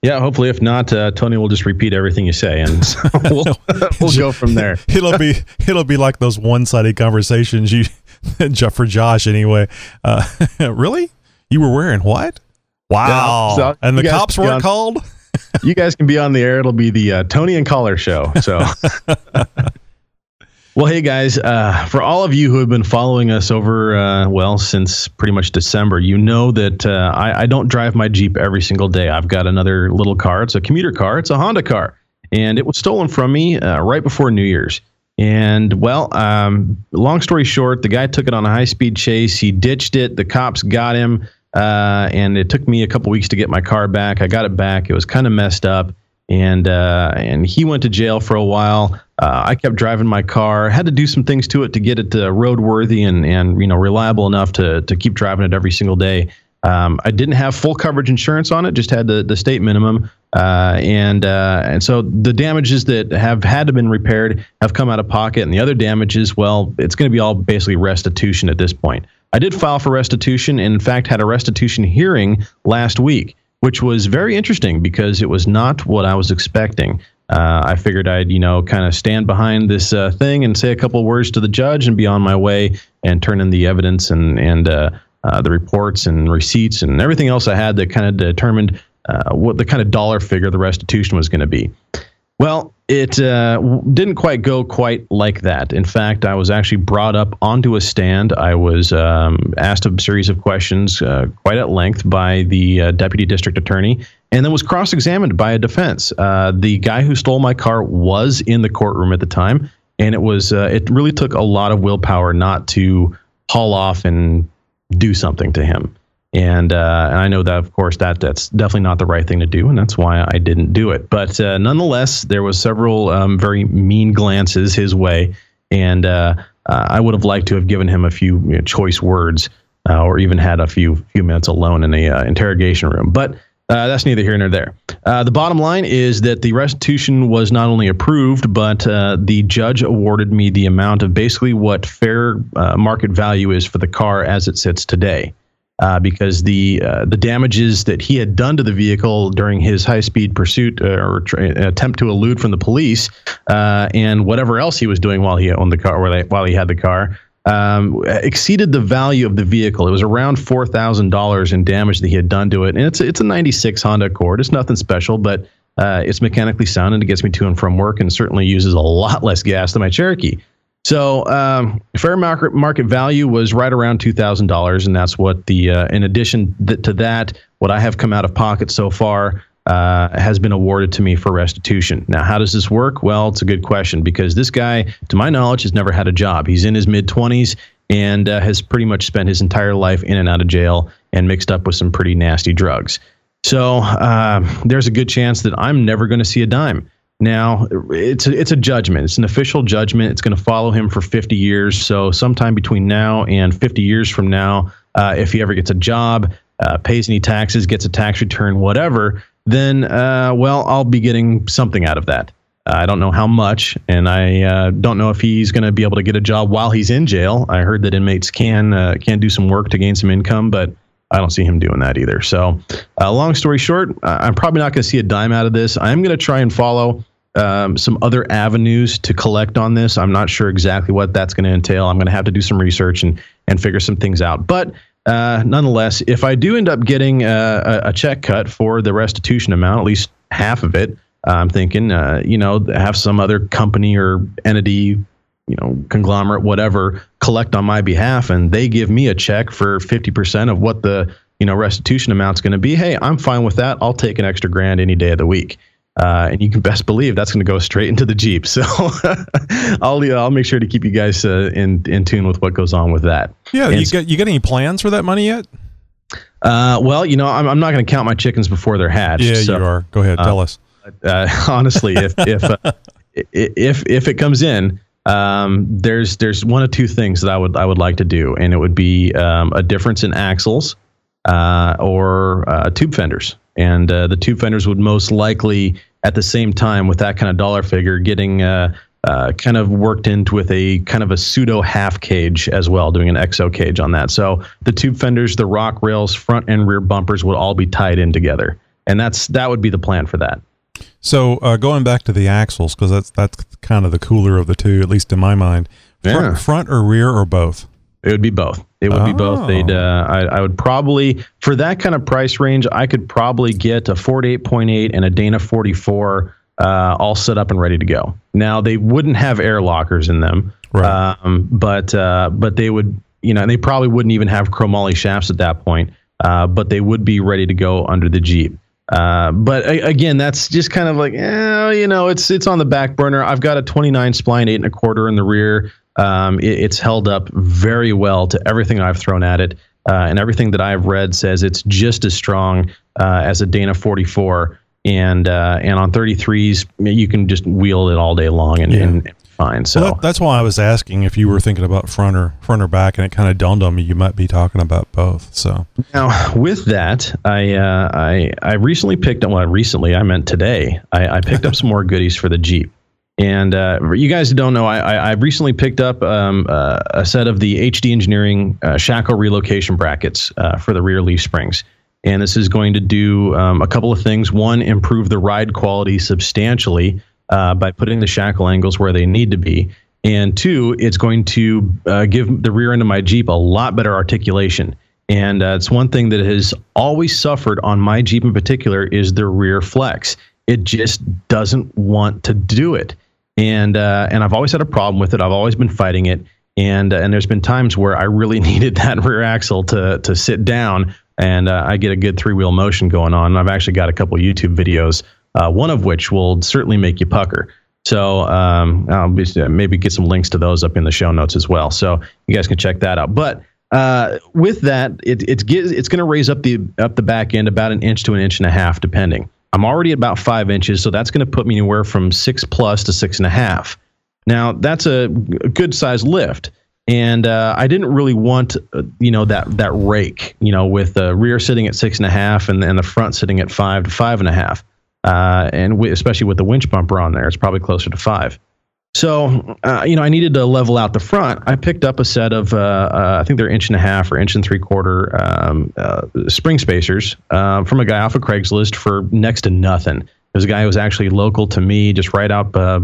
Yeah, hopefully, if not, uh, Tony will just repeat everything you say, and so we'll, we'll go from there. it'll be it'll be like those one sided conversations you for Josh anyway. Uh, really, you were wearing what? Wow! Yeah, so and the cops weren't called. You guys can be on the air. It'll be the uh, Tony and Caller show. So. Well, hey guys, uh, for all of you who have been following us over, uh, well, since pretty much December, you know that uh, I, I don't drive my Jeep every single day. I've got another little car. It's a commuter car, it's a Honda car. And it was stolen from me uh, right before New Year's. And, well, um, long story short, the guy took it on a high speed chase. He ditched it. The cops got him. Uh, and it took me a couple weeks to get my car back. I got it back. It was kind of messed up and uh, and he went to jail for a while. Uh, I kept driving my car. Had to do some things to it to get it uh, roadworthy and and you know reliable enough to to keep driving it every single day. Um, I didn't have full coverage insurance on it; just had the the state minimum. Uh, and uh, and so the damages that have had to been repaired have come out of pocket, and the other damages, well, it's going to be all basically restitution at this point. I did file for restitution, and in fact had a restitution hearing last week which was very interesting because it was not what I was expecting. Uh, I figured I'd, you know, kind of stand behind this uh, thing and say a couple words to the judge and be on my way and turn in the evidence and and uh, uh the reports and receipts and everything else I had that kind of determined uh, what the kind of dollar figure the restitution was going to be. Well, it uh, didn't quite go quite like that. In fact, I was actually brought up onto a stand. I was um, asked a series of questions uh, quite at length by the uh, deputy district attorney, and then was cross examined by a defense. Uh, the guy who stole my car was in the courtroom at the time, and it was uh, it really took a lot of willpower not to haul off and do something to him. And, uh, and I know that, of course, that that's definitely not the right thing to do, and that's why I didn't do it. But uh, nonetheless, there was several um, very mean glances his way, and uh, I would have liked to have given him a few you know, choice words, uh, or even had a few few minutes alone in a uh, interrogation room. But uh, that's neither here nor there. Uh, the bottom line is that the restitution was not only approved, but uh, the judge awarded me the amount of basically what fair uh, market value is for the car as it sits today. Uh, because the uh, the damages that he had done to the vehicle during his high speed pursuit uh, or tra- attempt to elude from the police, uh, and whatever else he was doing while he owned the car, they, while he had the car, um, exceeded the value of the vehicle. It was around four thousand dollars in damage that he had done to it, and it's it's a '96 Honda Accord. It's nothing special, but uh, it's mechanically sound and it gets me to and from work, and certainly uses a lot less gas than my Cherokee. So um, fair market market value was right around two thousand dollars, and that's what the. Uh, in addition th- to that, what I have come out of pocket so far uh, has been awarded to me for restitution. Now, how does this work? Well, it's a good question because this guy, to my knowledge, has never had a job. He's in his mid twenties and uh, has pretty much spent his entire life in and out of jail and mixed up with some pretty nasty drugs. So uh, there's a good chance that I'm never going to see a dime. Now it's a, it's a judgment. It's an official judgment. It's going to follow him for 50 years. So sometime between now and 50 years from now, uh, if he ever gets a job, uh, pays any taxes, gets a tax return, whatever, then uh, well, I'll be getting something out of that. I don't know how much, and I uh, don't know if he's going to be able to get a job while he's in jail. I heard that inmates can uh, can do some work to gain some income, but I don't see him doing that either. So, uh, long story short, uh, I'm probably not going to see a dime out of this. I'm going to try and follow um, some other avenues to collect on this. I'm not sure exactly what that's going to entail. I'm going to have to do some research and and figure some things out. But uh, nonetheless, if I do end up getting uh, a, a check cut for the restitution amount, at least half of it, I'm thinking, uh, you know, have some other company or entity, you know, conglomerate, whatever, collect on my behalf, and they give me a check for 50% of what the you know restitution amount's going to be. Hey, I'm fine with that. I'll take an extra grand any day of the week. Uh, and you can best believe that's going to go straight into the Jeep. So I'll I'll make sure to keep you guys uh, in in tune with what goes on with that. Yeah, And you got you got any plans for that money yet? Uh, well, you know, I'm, I'm not going to count my chickens before they're hatched. Yeah, so, you are. Go ahead, tell us. Uh, honestly, if if uh, if if it comes in, um, there's there's one of two things that I would I would like to do, and it would be um, a difference in axles uh, or uh, tube fenders. And uh, the tube fenders would most likely at the same time with that kind of dollar figure getting uh, uh, kind of worked into with a kind of a pseudo half cage as well, doing an exo cage on that. So the tube fenders, the rock rails, front and rear bumpers would all be tied in together, and that's that would be the plan for that. So uh, going back to the axles, because that's that's kind of the cooler of the two, at least in my mind. Front, Yeah. front or rear or both? It would be both. It would be both. Oh. They'd. Uh, I, I would probably for that kind of price range, I could probably get a Ford 8.8 and a Dana 44 uh, all set up and ready to go. Now they wouldn't have air lockers in them, Right. um, but uh, but they would. You know, and they probably wouldn't even have chromoly shafts at that point. Uh, but they would be ready to go under the Jeep. Uh, but a- again, that's just kind of like, eh, you know, it's it's on the back burner. I've got a 29 spline eight and a quarter in the rear. Um, it- it's held up very well to everything I've thrown at it, uh, and everything that I've read says it's just as strong uh, as a Dana 44. And uh, and on 33s, you can just wheel it all day long and, and fine. So Well, that, that's why I was asking if you were thinking about front or front or back, and it kind of dawned on me you might be talking about both. So Now, with that, I uh, I I recently picked up. Well, recently, I meant today. I, I picked up some more goodies for the Jeep. And uh, you guys don't know, I, I, I recently picked up um, uh, a set of the HD Engineering uh, Shackle relocation brackets uh, for the rear leaf springs. And this is going to do um, a couple of things. One, improve the ride quality substantially uh, by putting the shackle angles where they need to be. And two, it's going to uh, give the rear end of my Jeep a lot better articulation. And it's one thing that has always suffered on my Jeep in particular is the rear flex. It just doesn't want to do it. And uh, and I've always had a problem with it. I've always been fighting it. And uh, and there's been times where I really needed that rear axle to to sit down, and uh, I get a good three wheel motion going on. And I've actually got a couple YouTube videos, uh, one of which will certainly make you pucker. So um, I'll be, maybe get some links to those up in the show notes as well, so you guys can check that out. But uh, with that, it, it's going to raise up the up the back end about an inch to an inch and a half, depending. I'm already at about five inches, so that's going to put me anywhere from six plus to six and a half. Now that's a, a good size lift, and uh, I didn't really want uh, you know that that rake, you know, with the rear sitting at six and a half and, and the front sitting at five to five and a half, uh, and wi- especially with the winch bumper on there, it's probably closer to five. So, uh, you know, I needed to level out the front. I picked up a set of, uh, uh, I think they're inch and a half or inch and three quarter um, uh, spring spacers uh, from a guy off of Craigslist for next to nothing. There's a guy who was actually local to me, just right up, uh,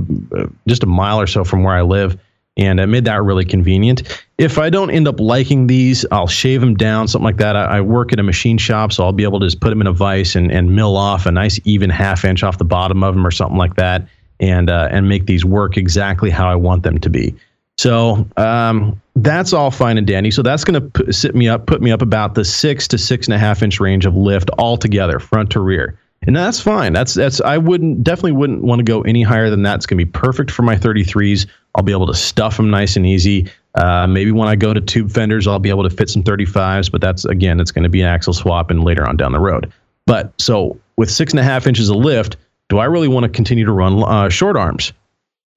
just a mile or so from where I live, and it made that really convenient. If I don't end up liking these, I'll shave them down, something like that. I, I work at a machine shop, so I'll be able to just put them in a vise and, and mill off a nice even half inch off the bottom of them or something like that and uh, and make these work exactly how I want them to be. So um, that's all fine and dandy. So that's going to sit me up, put me up about the six to six and a half inch range of lift altogether, front to rear, and that's fine. That's that's I wouldn't definitely wouldn't want to go any higher than that. It's going to be perfect for my 33s. I'll be able to stuff them nice and easy. Uh, maybe when I go to tube fenders, I'll be able to fit some 35s, but that's again, it's going to be an axle swap and later on down the road. But so with six and a half inches of lift, do I really want to continue to run uh, short arms?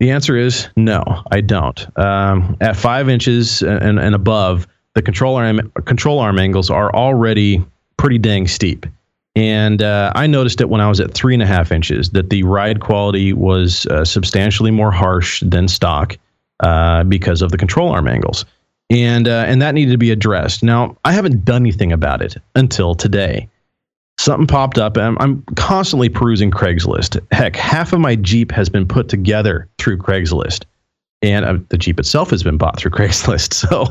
The answer is no, I don't. Um, at five inches and, and above, the control arm control arm angles are already pretty dang steep. And uh, I noticed it when I was at three and a half inches that the ride quality was uh, substantially more harsh than stock uh, because of the control arm angles, and uh, and that needed to be addressed. Now I haven't done anything about it until today something popped up and I'm, constantly perusing craigslist. Heck half of my jeep has been put together through craigslist and uh, the jeep itself has been bought through craigslist. So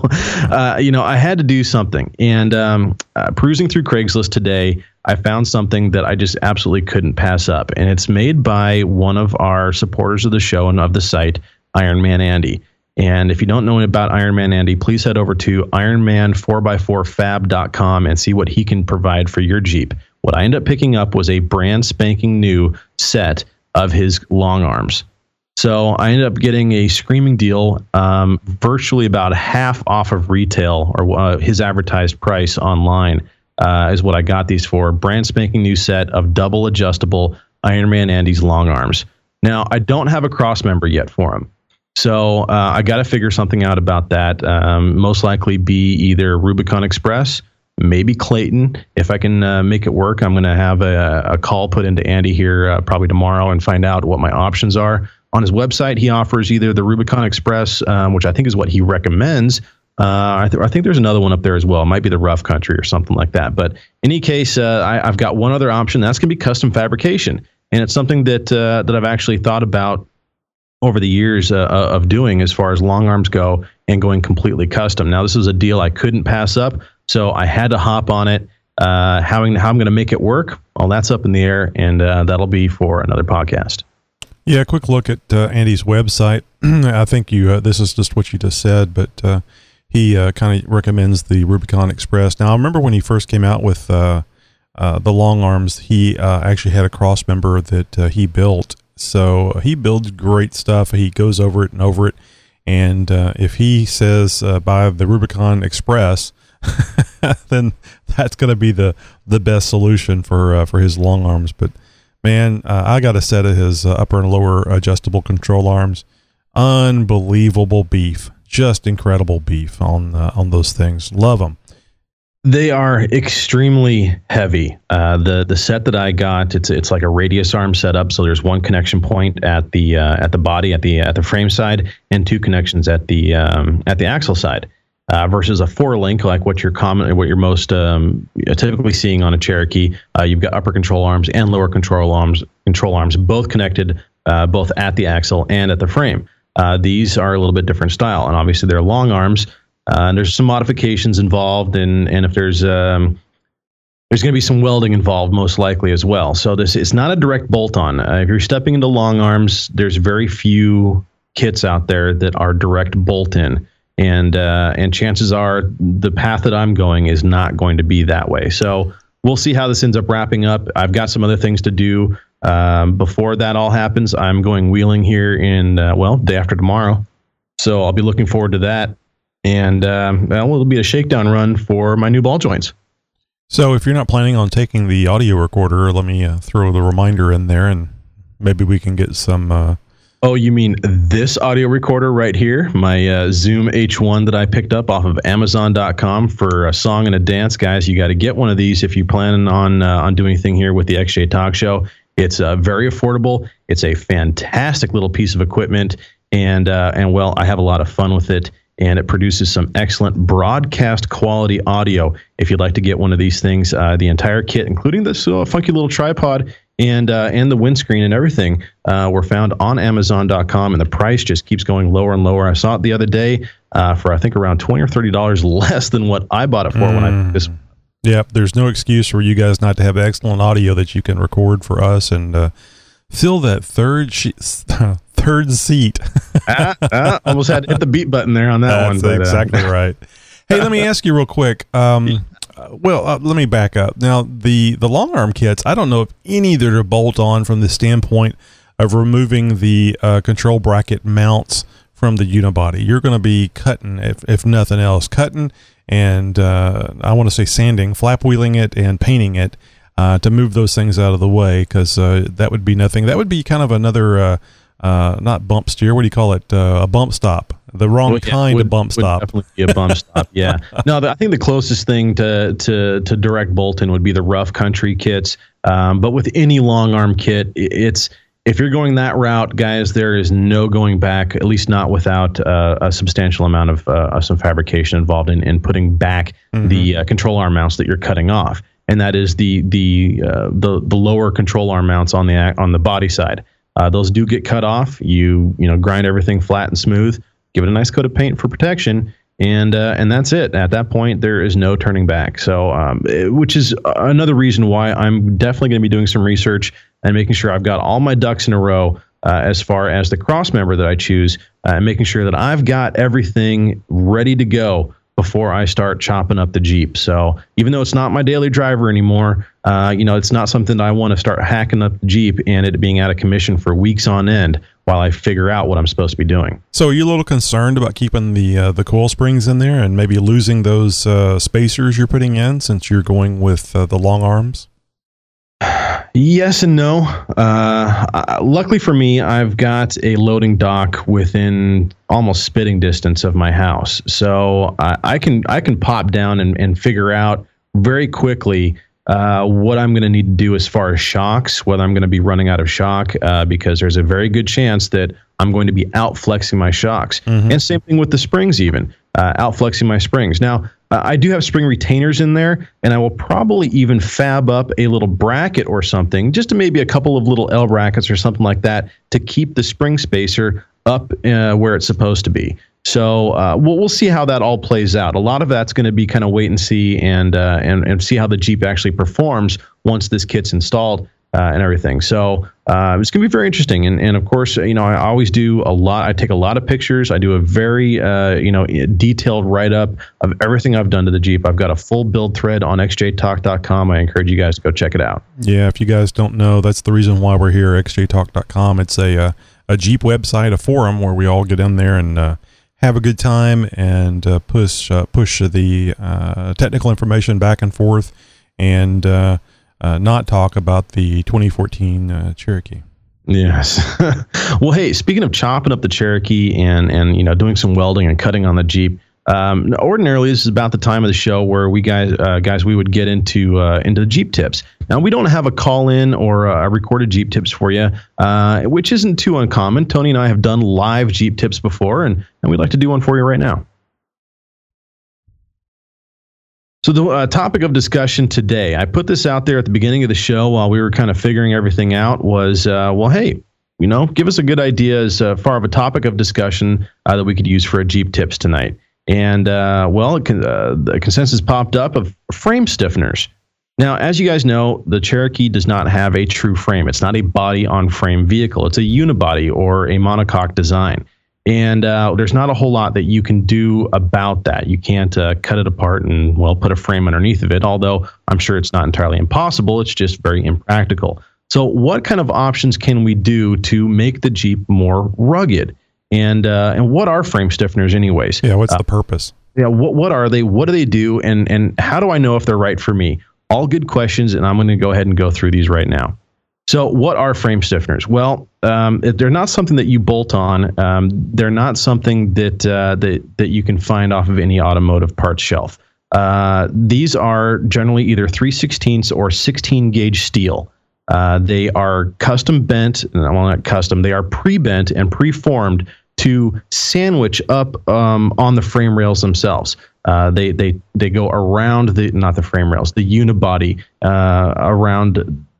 uh, you know i had to do something and um, uh, perusing through craigslist today i found something that i just absolutely couldn't pass up and it's made by one of our supporters of the show and of the site iron man andy. And if you don't know about Iron Man Andy, please head over to ironman4x4fab.com and see what he can provide for your Jeep. What I ended up picking up was a brand spanking new set of his long arms. So I ended up getting a screaming deal, um, virtually about half off of retail or uh, his advertised price online uh, is what I got these for. Brand spanking new set of double adjustable Iron Man Andy's long arms. Now I don't have a cross member yet for him. So uh, I got to figure something out about that. Um, most likely be either Rubicon Express, maybe Clayton. If I can uh, make it work, I'm going to have a, a, call put into Andy here uh, probably tomorrow and find out what my options are. On his website, he offers either the Rubicon Express, um, which I think is what he recommends. Uh, I, th- I, think there's another one up there as well. It might be the Rough Country or something like that. But in any case, uh, I, have got one other option. That's going to be custom fabrication, and it's something that uh, that I've actually thought about over the years uh, uh, of doing as far as long arms go and going completely custom. Now, this is a deal I couldn't pass up, so I had to hop on it. Uh, how, how I'm going to make it work, all that's up in the air, and uh, that'll be for another podcast. Yeah, quick look at uh, Andy's website. I think you. Uh, this is just what you just said, but he kind of recommends the Rubicon Express. Now, I remember when he first came out with the long arms, he actually had a cross member that he built so he builds great stuff. He goes over it and over it. And uh, if he says uh, buy the Rubicon Express, then that's going to be the the best solution for uh, for his long arms. But man, uh, I got a set of his uh, upper and lower adjustable control arms. Unbelievable beef, just incredible beef on uh, on those things. Love them. They are extremely heavy. Uh, the the set that I got, it's it's like a radius arm setup. So there's one connection point at the uh, at the body at the at the frame side, and two connections at the um, at the axle side. Uh, versus a four link like what you're common what you're most um, typically seeing on a Cherokee. Uh, you've got upper control arms and lower control arms control arms both connected uh, both at the axle and at the frame. Uh, these are a little bit different style, and obviously they're long arms. Uh, and there's some modifications involved, and and if there's um, there's going to be some welding involved, most likely as well. So this it's not a direct bolt on. Uh, if you're stepping into long arms, there's very few kits out there that are direct bolt in, and uh, and chances are the path that I'm going is not going to be that way. So we'll see how this ends up wrapping up. I've got some other things to do um, before that all happens. I'm going wheeling here in uh, well day after tomorrow, so I'll be looking forward to that and um, well, it'll be a shakedown run for my new ball joints. So, if you're not planning on taking the audio recorder, let me uh, throw the reminder in there, and maybe we can get some. Oh, you mean this audio recorder right here, my uh, Zoom H1 that I picked up off of Amazon.com for a song and a dance, guys. You got to get one of these if you plan on uh, on doing anything here with the XJ Talk Show. It's uh, very affordable. It's a fantastic little piece of equipment, and uh, and well, I have a lot of fun with it and it produces some excellent broadcast quality audio. If you'd like to get one of these things, uh, the entire kit, including this uh, funky little tripod and uh, and the windscreen and everything, uh, were found on Amazon.com, and the price just keeps going lower and lower. I saw it the other day uh, for I think around twenty or thirty dollars less than what I bought it for mm. when I this. Yeah, there's no excuse for you guys not to have excellent audio that you can record for us and uh, fill that third she- third seat. ah, ah, almost had to hit the beat button there on that That's one. That's uh, exactly right. Hey, let me ask you real quick. Um, well, uh, let me back up. Now, the the long arm kits, I don't know if any that are bolt on from the standpoint of removing the uh, control bracket mounts from the unibody. You're going to be cutting, if, if nothing else, cutting and uh, I want to say sanding, flap wheeling it, and painting it uh, to move those things out of the way because uh, that would be nothing. That would be kind of another uh, not bump steer. What do you call it? Uh, a bump stop. The wrong well, yeah, kind would, of bump stop. Definitely be a bump stop. Yeah. No, I think the closest thing to to to direct Bolton would be the rough country kits. Um, but with any long arm kit, it's if you're going that route, guys, there is no going back. At least not without uh, a substantial amount of, uh, some fabrication involved in, in putting back mm-hmm. the uh, control arm mounts that you're cutting off, and that is the the uh, the the lower control arm mounts on the on the body side. Uh, those do get cut off. You you know grind everything flat and smooth. Give it a nice coat of paint for protection, and uh, and that's it. At that point, there is no turning back. So, um, it, which is another reason why I'm definitely going to be doing some research and making sure I've got all my ducks in a row uh, as far as the cross member that I choose, uh, and making sure that I've got everything ready to go before I start chopping up the Jeep. So even though it's not my daily driver anymore, uh, you know, it's not something that I want to start hacking up the Jeep and it being out of commission for weeks on end while I figure out what I'm supposed to be doing. So are you a little concerned about keeping the uh, the coil springs in there and maybe losing those uh, spacers you're putting in since you're going with uh, the long arms? Yes and no. Uh, luckily for me, I've got a loading dock within almost spitting distance of my house, so I, I can I can pop down and, and figure out very quickly uh, what I'm going to need to do as far as shocks, whether I'm going to be running out of shock, uh, because there's a very good chance that I'm going to be out flexing my shocks. And same thing with the springs, even uh, out flexing my springs. Now, I do have spring retainers in there, and I will probably even fab up a little bracket or something, just to maybe a couple of little L brackets or something like that to keep the spring spacer up uh, where it's supposed to be. So uh, we'll we'll see how that all plays out. A lot of that's going to be kind of wait and see and uh, and and see how the Jeep actually performs once this kit's installed uh, and everything. So uh, it's going to be very interesting. And and of course, you know, I always do a lot. I take a lot of pictures. I do a very uh, you know detailed write up of everything I've done to the Jeep. I've got a full build thread on xjtalk.com. I encourage you guys to go check it out. Yeah, if you guys don't know, that's the reason why we're here. XJTalk.com. It's a uh, a Jeep website, a forum where we all get in there and uh, have a good time and uh, push uh, push the uh, technical information back and forth, and uh, uh, not talk about the 2014 uh, Cherokee. Yes. well, hey, speaking of chopping up the Cherokee and and you know doing some welding and cutting on the Jeep. Um, ordinarily, this is about the time of the show where we guys uh, guys we would get into uh, into Jeep tips. Now we don't have a call in or a recorded Jeep tips for you, uh, which isn't too uncommon. Tony and I have done live Jeep tips before, and and we'd like to do one for you right now. So the uh, topic of discussion today, I put this out there at the beginning of the show while we were kind of figuring everything out. Was uh, well, hey, you know, give us a good idea as uh, far of a topic of discussion uh, that we could use for a Jeep tips tonight. And uh, well, uh, the consensus popped up of frame stiffeners. Now, as you guys know, the Cherokee does not have a true frame. It's not a body on frame vehicle. It's a unibody or a monocoque design. And uh, there's not a whole lot that you can do about that. You can't uh, cut it apart and, well, put a frame underneath of it, although I'm sure it's not entirely impossible. It's just very impractical. So, what kind of options can we do to make the Jeep more rugged? And uh, and what are frame stiffeners, anyways? Yeah, what's the purpose? Yeah, what what are they? What do they do? And and how do I know if they're right for me? All good questions, and I'm going to go ahead and go through these right now. So, what are frame stiffeners? Well, um, they're not something that you bolt on. Um, they're not something that uh, that that you can find off of any automotive parts shelf. Uh, these are generally either 3 16ths or 16 gauge steel. Uh, they are custom bent, well, not custom. They are pre-bent and pre-formed to sandwich up um, on the frame rails themselves. Uh, they they they go around the not the frame rails, the unibody uh, around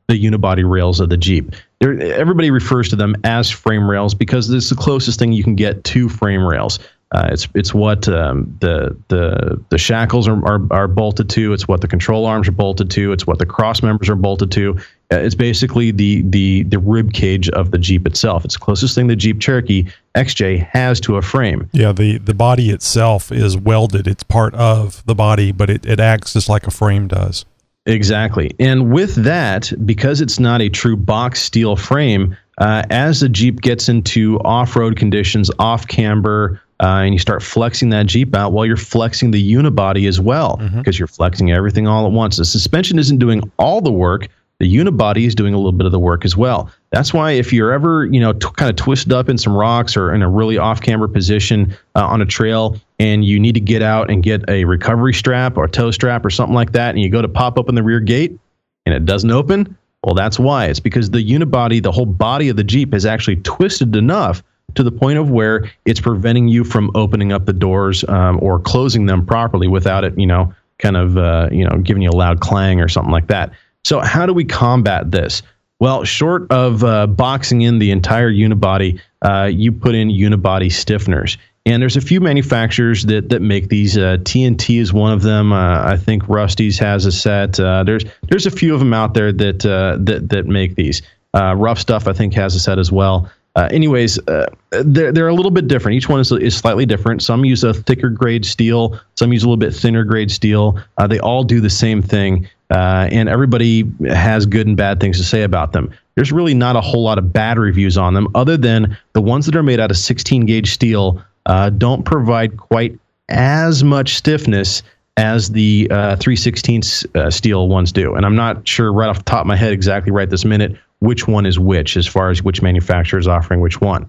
the unibody rails of the Jeep. They're, everybody refers to them as frame rails because it's the closest thing you can get to frame rails. Uh, it's it's what um, the the the shackles are, are are bolted to. It's what the control arms are bolted to. It's what the cross members are bolted to. Uh, it's basically the the the rib cage of the Jeep itself. It's the closest thing the Jeep Cherokee XJ has to a frame. Yeah, the the body itself is welded. It's part of the body, but it, it acts just like a frame does. Exactly. And with that, because it's not a true box steel frame, uh, as the Jeep gets into off road conditions, off camber, uh, and you start flexing that Jeep out, well, you're flexing the unibody as well because you're flexing everything all at once. The suspension isn't doing all the work. The unibody is doing a little bit of the work as well. That's why if you're ever, you know, t- kind of twisted up in some rocks or in a really off-camber position uh, on a trail, and you need to get out and get a recovery strap or tow strap or something like that, and you go to pop open the rear gate and it doesn't open, well, that's why. It's because the unibody, the whole body of the Jeep, is actually twisted enough to the point of where it's preventing you from opening up the doors um, or closing them properly without it, you know, kind of, uh, you know, giving you a loud clang or something like that. So, how do we combat this? Well, short of uh, boxing in the entire unibody, uh, you put in unibody stiffeners. And there's a few manufacturers that that make these. Uh, TNT is one of them. Uh, I think Rusty's has a set. Uh, there's there's a few of them out there that uh, that that make these. Uh, Rough Stuff I think has a set as well. Uh, anyways, uh, they're they're a little bit different. Each one is is slightly different. Some use a thicker grade steel. Some use a little bit thinner grade steel. Uh, they all do the same thing, uh, and everybody has good and bad things to say about them. There's really not a whole lot of bad reviews on them, other than the ones that are made out of 16 gauge steel uh, don't provide quite as much stiffness as the uh, 316 uh, steel ones do. And I'm not sure right off the top of my head exactly right this minute which one is which as far as which manufacturer is offering which one.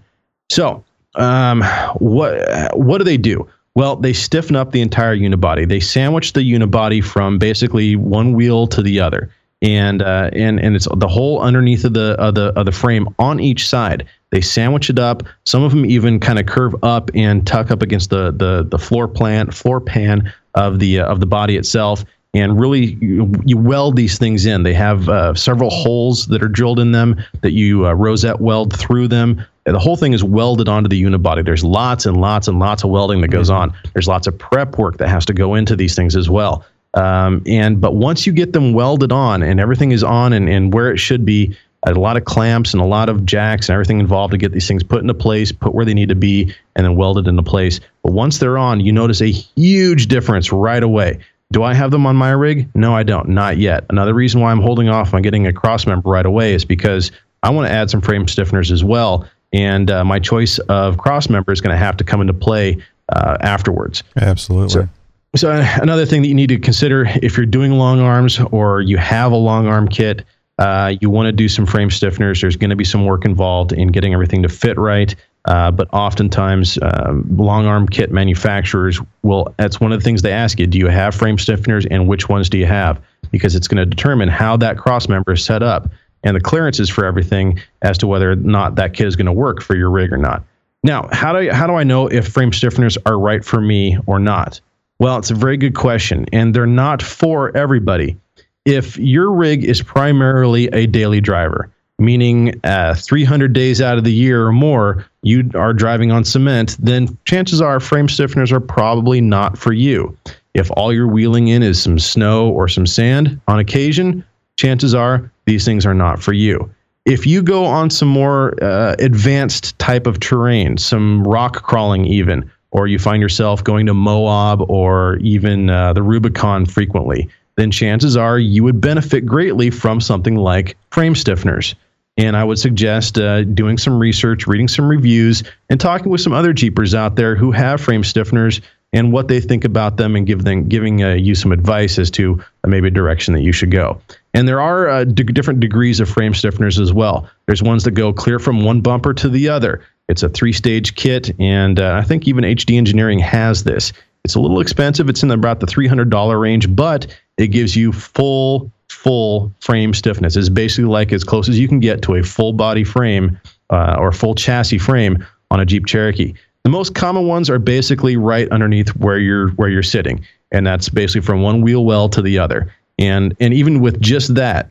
So, um, what what do they do? Well, they stiffen up the entire unibody. They sandwich the unibody from basically one wheel to the other, and uh, and and it's the whole underneath of the of the of the frame on each side. They sandwich it up. Some of them even kind of curve up and tuck up against the the the floor plan floor pan of the uh, of the body itself. And really, you, you weld these things in. They have uh, several holes that are drilled in them that you uh, rosette weld through them the whole thing is welded onto the unibody. There's lots and lots and lots of welding that goes on. There's lots of prep work that has to go into these things as well. Um, and but once you get them welded on and everything is on and, and where it should be, a lot of clamps and a lot of jacks and everything involved to get these things put into place, put where they need to be, and then welded into place. But once they're on, you notice a huge difference right away. Do I have them on my rig? No, I don't. Not yet. Another reason why I'm holding off on getting a cross member right away is because I want to add some frame stiffeners as well and uh, my choice of cross member is going to have to come into play uh, afterwards. Absolutely. So, so another thing that you need to consider if you're doing long arms or you have a long arm kit, uh, you want to do some frame stiffeners. There's going to be some work involved in getting everything to fit right. Uh, but oftentimes, um, long arm kit manufacturers will. That's one of the things they ask you: Do you have frame stiffeners, and which ones do you have? Because it's going to determine how that cross member is set up and the clearances for everything as to whether or not that kit is going to work for your rig or not. Now, how do I, how do I know if frame stiffeners are right for me or not? Well, it's a very good question, and they're not for everybody. If your rig is primarily a daily driver, meaning uh, 300 days out of the year or more, you are driving on cement, then chances are frame stiffeners are probably not for you. If all you're wheeling in is some snow or some sand on occasion, chances are these things are not for you. If you go on some more uh, advanced type of terrain, some rock crawling even, or you find yourself going to Moab or even uh, the Rubicon frequently, then chances are you would benefit greatly from something like frame stiffeners. And I would suggest uh, doing some research, reading some reviews, and talking with some other Jeepers out there who have frame stiffeners and what they think about them and give them, giving uh, you some advice as to uh, maybe a direction that you should go. And there are uh, d- different degrees of frame stiffeners as well. There's ones that go clear from one bumper to the other. It's a three stage kit, and uh, I think even HD Engineering has this. It's a little expensive. It's in about the $300 range, but it gives you full, full frame stiffness. It's basically like as close as you can get to a full body frame uh, or full chassis frame on a Jeep Cherokee. The most common ones are basically right underneath where you're where you're sitting, and that's basically from one wheel well to the other. And and even with just that,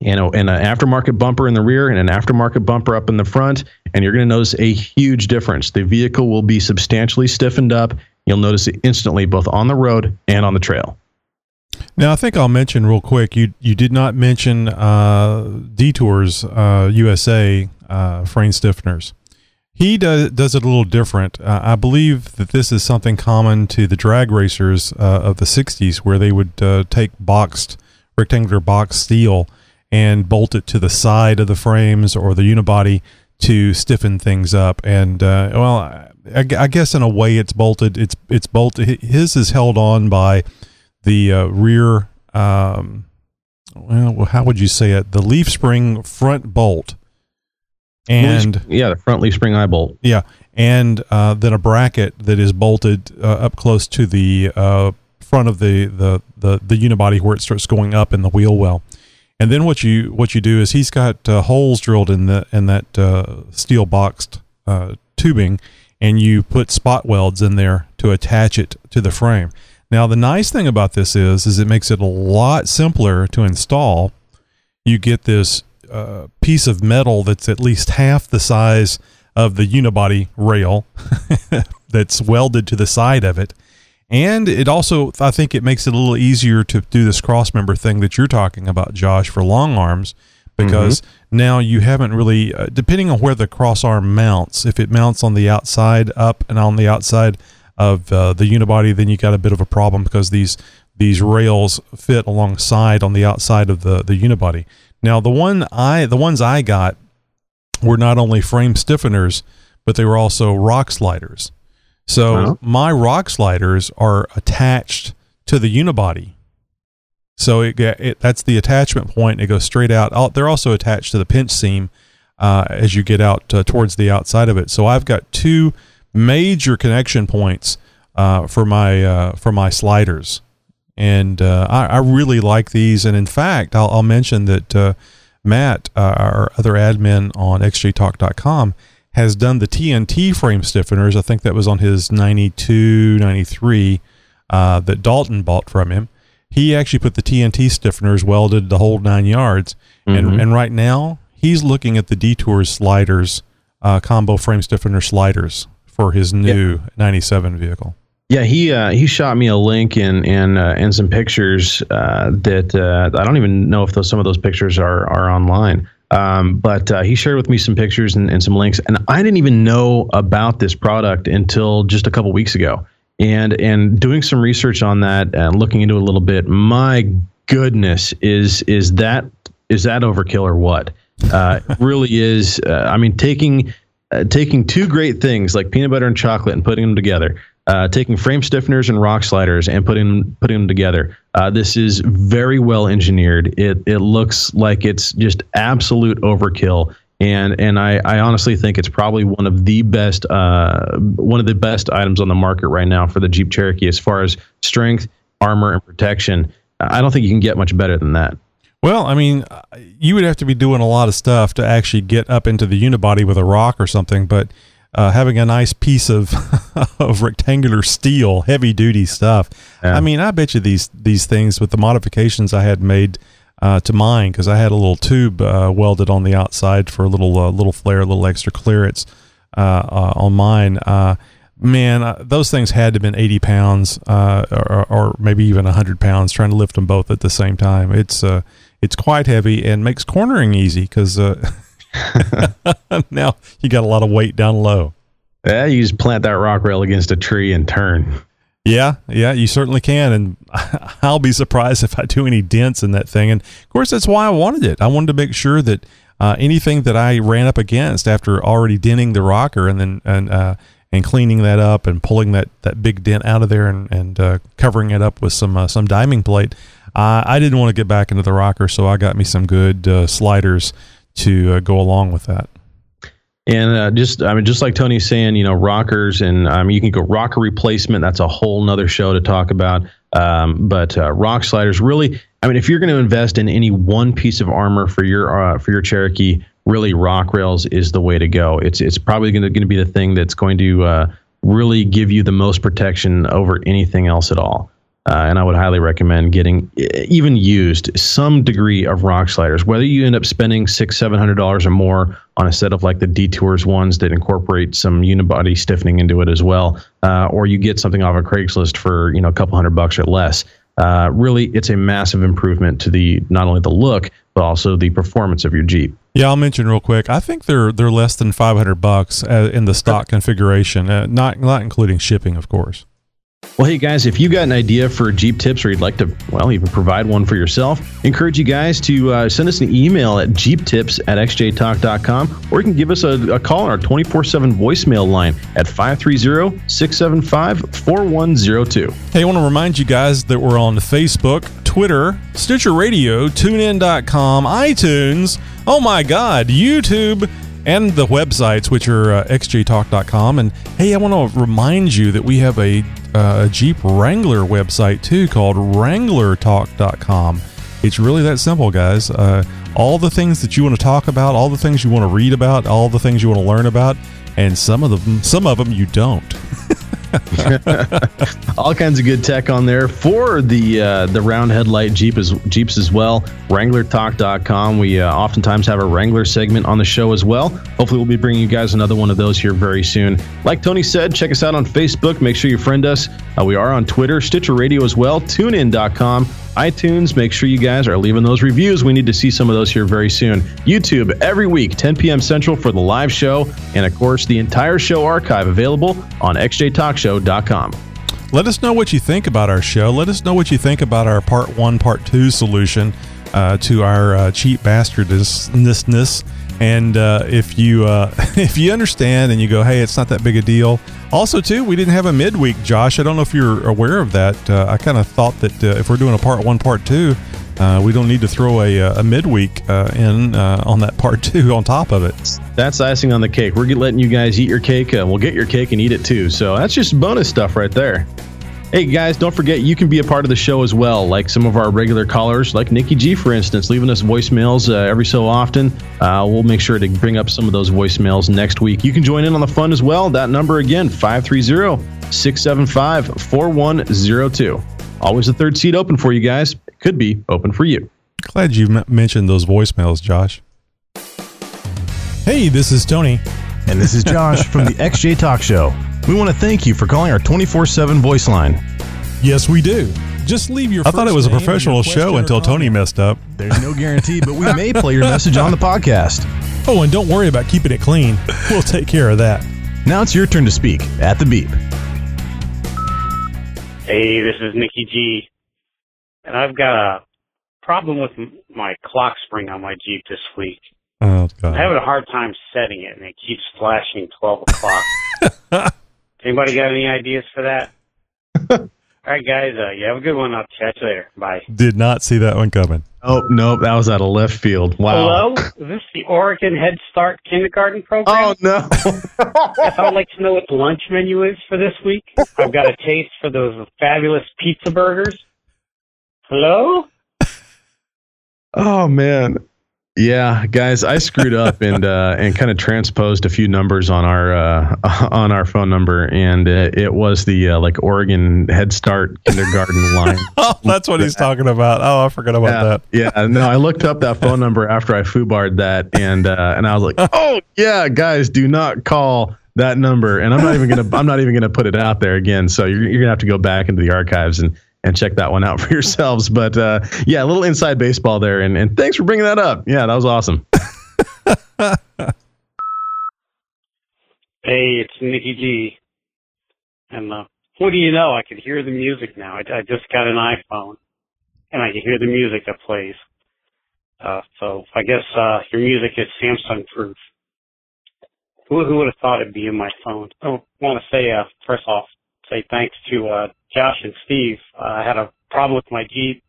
you know, and an aftermarket bumper in the rear and an aftermarket bumper up in the front, and you're going to notice a huge difference. The vehicle will be substantially stiffened up. You'll notice it instantly, both on the road and on the trail. Now, I think I'll mention real quick. You you did not mention uh, Detours uh, USA uh, frame stiffeners. He does does it a little different. Uh, I believe that this is something common to the drag racers uh, of the '60s, where they would uh, take boxed rectangular box steel and bolt it to the side of the frames or the unibody to stiffen things up. And well, I, I, guess in a way it's bolted. It's it's bolted. His is held on by the uh, rear. Um, well, how would you say it? The leaf spring front bolt and yeah, the front leaf spring eye bolt. Yeah, and uh, then a bracket that is bolted uh, up close to the uh, front of the, the the the unibody where it starts going up in the wheel well. And then what you what you do is he's got uh, holes drilled in the in that uh, steel boxed uh, tubing, and you put spot welds in there to attach it to the frame. Now the nice thing about this is is it makes it a lot simpler to install. You get this uh, piece of metal that's at least half the size of the unibody rail that's welded to the side of it. And it also, I think it makes it a little easier to do this cross member thing that you're talking about, Josh, for long arms, because mm-hmm. now you haven't really, uh, depending on where the cross arm mounts, if it mounts on the outside up and on the outside of uh, the unibody, then you got a bit of a problem because these these rails fit alongside on the outside of the the unibody. Now the one I the ones I got were not only frame stiffeners, but they were also rock sliders. So my rock sliders are attached to the unibody. So it, it, that's the attachment point. It goes straight out. They're also attached to the pinch seam uh, as you get out uh, towards the outside of it. So I've got two major connection points uh, for my uh, for my sliders, and uh, I, I really like these. And in fact, I'll, I'll mention that uh, Matt, uh, our other admin on xjtalk.com, has done the TNT frame stiffeners. I think that was on his 92, 93 uh, that Dalton bought from him. He actually put the TNT stiffeners welded the whole nine yards, Mm-hmm. and and right now he's looking at the Detours sliders, uh, combo frame stiffener sliders for his new 97 vehicle. Yeah, he uh, he shot me a link and and uh, and some pictures uh, that uh, I don't even know if those some of those pictures are are online. Um, but uh, he shared with me some pictures and, and some links, and I didn't even know about this product until just a couple weeks ago. And and doing some research on that and looking into it a little bit, my goodness, is is that is that overkill or what? Uh, it really is. Uh, I mean, taking uh, taking two great things like peanut butter and chocolate and putting them together, uh, taking frame stiffeners and rock sliders and putting putting them together. Uh, this is very well engineered. It it looks like it's just absolute overkill. And and I, I honestly think it's probably one of the best uh, one of the best items on the market right now for the Jeep Cherokee as far as strength, armor, and protection. I don't think you can get much better than that. Well, I mean, uh, you would have to be doing a lot of stuff to actually get up into the unibody with a rock or something, but uh, having a nice piece of of rectangular steel, heavy duty stuff. Yeah. I mean, I bet you these these things with the modifications I had made uh, to mine because I had a little tube uh, welded on the outside for a little uh, little flare, a little extra clearance uh, uh, on mine. Uh, man, uh, those things had to have been 80 pounds uh, or, or maybe even 100 pounds trying to lift them both at the same time. It's uh, it's quite heavy and makes cornering easy because uh, now you got a lot of weight down low. Yeah, you just plant that rock rail against a tree and turn. Yeah, yeah, you certainly can, and I'll be surprised if I do any dents in that thing. And of course, that's why I wanted it. I wanted to make sure that uh, anything that I ran up against after already denting the rocker and then and uh, and cleaning that up and pulling that, that big dent out of there and and uh, covering it up with some uh, some diamond plate, I didn't want to get back into the rocker, so I got me some good uh, sliders to uh, go along with that. And uh, just, I mean, just like Tony's saying, you know, rockers, and I mean, you can go rocker replacement. That's a whole nother show to talk about. Um, but uh, rock sliders, really, I mean, if you're going to invest in any one piece of armor for your uh, for your Cherokee, really, rock rails is the way to go. It's it's probably going to be the thing that's going to uh, really give you the most protection over anything else at all. Uh, and I would highly recommend getting e- even used some degree of rock sliders. Whether you end up spending six, seven hundred dollars or more on a set of like the Detours ones that incorporate some unibody stiffening into it as well, uh, or you get something off of Craigslist for you know a couple hundred bucks or less. Uh, really, it's a massive improvement to the not only the look but also the performance of your Jeep. Yeah, I'll mention real quick. I think they're they're less than five hundred bucks uh, in the stock configuration, uh, not not including shipping, of course. Well, hey guys, if you got an idea for Jeep tips or you'd like to, well, even provide one for yourself, encourage you guys to uh, send us an email at jeeptips at xjtalk.com or you can give us a, a call on our 24 7 voicemail line at 530 675 4102. Hey, I want to remind you guys that we're on Facebook, Twitter, Stitcher Radio, TuneIn.com, iTunes. Oh my God, YouTube. And the websites, which are uh, xjtalk.com. And hey, I want to remind you that we have a, uh, Jeep Wrangler website too called wranglertalk.com. It's really that simple, guys. Uh, all the things that you want to talk about, all the things you want to read about, all the things you want to learn about, and some of them, some of them you don't. All kinds of good tech on there for the uh, the round headlight Jeep as Jeeps as well. WranglerTalk.com. We uh, oftentimes have a Wrangler segment on the show as well. Hopefully, we'll be bringing you guys another one of those here very soon. Like Tony said, check us out on Facebook. Make sure you friend us. Uh, we are on Twitter, Stitcher Radio as well, TuneIn.com. iTunes, make sure you guys are leaving those reviews. We need to see some of those here very soon. YouTube every week, 10 p.m. Central for the live show. And of course, the entire show archive available on xjtalkshow.com. Let us know what you think about our show. Let us know what you think about our part one, part two solution uh, to our uh, cheap bastardness. And uh, if you uh, if you understand and you go, hey, it's not that big a deal. Also, too, we didn't have a midweek, Josh. I don't know if you're aware of that. Uh, I kind of thought that uh, if we're doing a part one, part two, uh, we don't need to throw a, uh, a midweek uh, in uh, on that part two on top of it. That's icing on the cake. We're letting you guys eat your cake. We'll get your cake and eat it too. So that's just bonus stuff right there. Hey guys, don't forget you can be a part of the show as well, like some of our regular callers, like Nikki G, for instance, leaving us voicemails uh, every so often. Uh, we'll make sure to bring up some of those voicemails next week. You can join in on the fun as well. That number again, 530 675 4102. Always a third seat open for you guys. It could be open for you. Glad you m- mentioned those voicemails, Josh. Hey, this is Tony. And this is Josh from the XJ Talk Show. We want to thank you for calling our 24 7 voice line. Yes, we do. Just leave your. I thought it was a professional show until Tony messed up. There's no guarantee, but we may play your message on the podcast. Oh, and don't worry about keeping it clean. We'll take care of that. Now it's your turn to speak at the beep. Hey, this is Nikki G. And I've got a problem with my clock spring on my Jeep this week. Oh, God. I'm having a hard time setting it, and it keeps flashing 12 o'clock. Anybody got any ideas for that? All right, guys. Uh, you have a good one. I'll catch you later. Bye. Did not see that one coming. Oh, no, that was out of left field. Wow. Hello? Is this the Oregon Head Start Kindergarten program? Oh, no. Yes, I'd like to know what the lunch menu is for this week. I've got a taste for those fabulous pizza burgers. Hello? Oh man. Yeah, guys, I screwed up and uh, and kind of transposed a few numbers on our uh, on our phone number, and uh, it was the uh, like Oregon Head Start kindergarten line. Oh, that's what he's talking about. Oh, I forgot about yeah, that. yeah. No, I looked up that phone number after I foobarred that, and uh, and I was like, oh yeah, guys, do not call that number. And I'm not even gonna I'm not even gonna put it out there again. So you're you're gonna have to go back into the archives and and check that one out for yourselves. But uh, yeah, a little inside baseball there, and and thanks for bringing that up. Yeah, that was awesome. Hey, it's Nikki G. And uh, what do you know? I can hear the music now. I, I just got an iPhone, and I can hear the music that plays. Uh, so I guess uh, your music is Samsung proof. Who, who would have thought it'd be in my phone? I want to say uh, first off, say thanks to uh, Josh and Steve. Uh, I had a problem with my Jeep.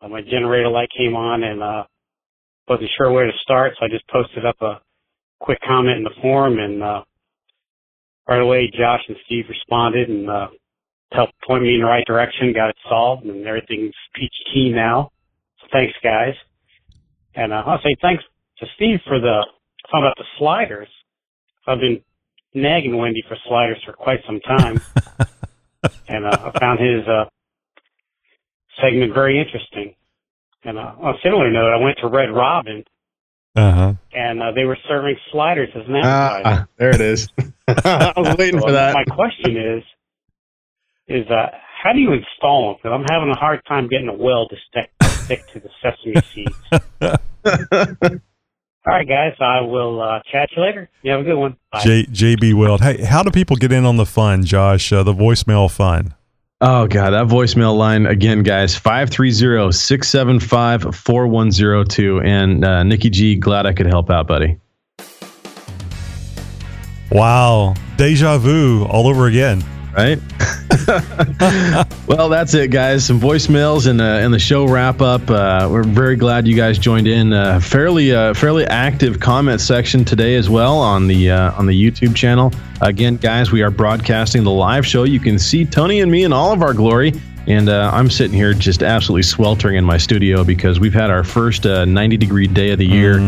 Uh, my generator light came on, and uh, wasn't sure where to start, so I just posted up a quick comment in the forum, and uh, right away Josh and Steve responded and uh, helped point me in the right direction, got it solved, and everything's peachy keen now. So thanks, guys. And uh, I'll say thanks to Steve for the talking about the sliders. I've been nagging Wendy for sliders for quite some time, and uh, I found his uh, segment very interesting. And uh, on a similar note, I went to Red Robin, Uh huh. and uh, they were serving sliders as an Ah, appetizer. there it is. I was waiting for that. My question is, is uh, how do you install them? Because I'm having a hard time getting a weld to stick stick to the sesame seeds. All right, guys, I will uh, chat you later. You have a good one. Bye. J, JB Weld. Hey, how do people get in on the fun, Josh? Uh, the voicemail fun. Oh god, that voicemail line again, guys. 530-675-4102. And uh, Nikki G, glad I could help out, buddy. Wow. Deja vu all over again. Right? well, that's it, guys. Some voicemails and uh, and the show wrap up. Uh, we're very glad you guys joined in. Uh, fairly uh, fairly active comment section today as well on the uh, on the YouTube channel. Again, guys, we are broadcasting the live show. You can see Tony and me in all of our glory. And uh, I'm sitting here just absolutely sweltering in my studio because we've had our first uh, 90 degree day of the year.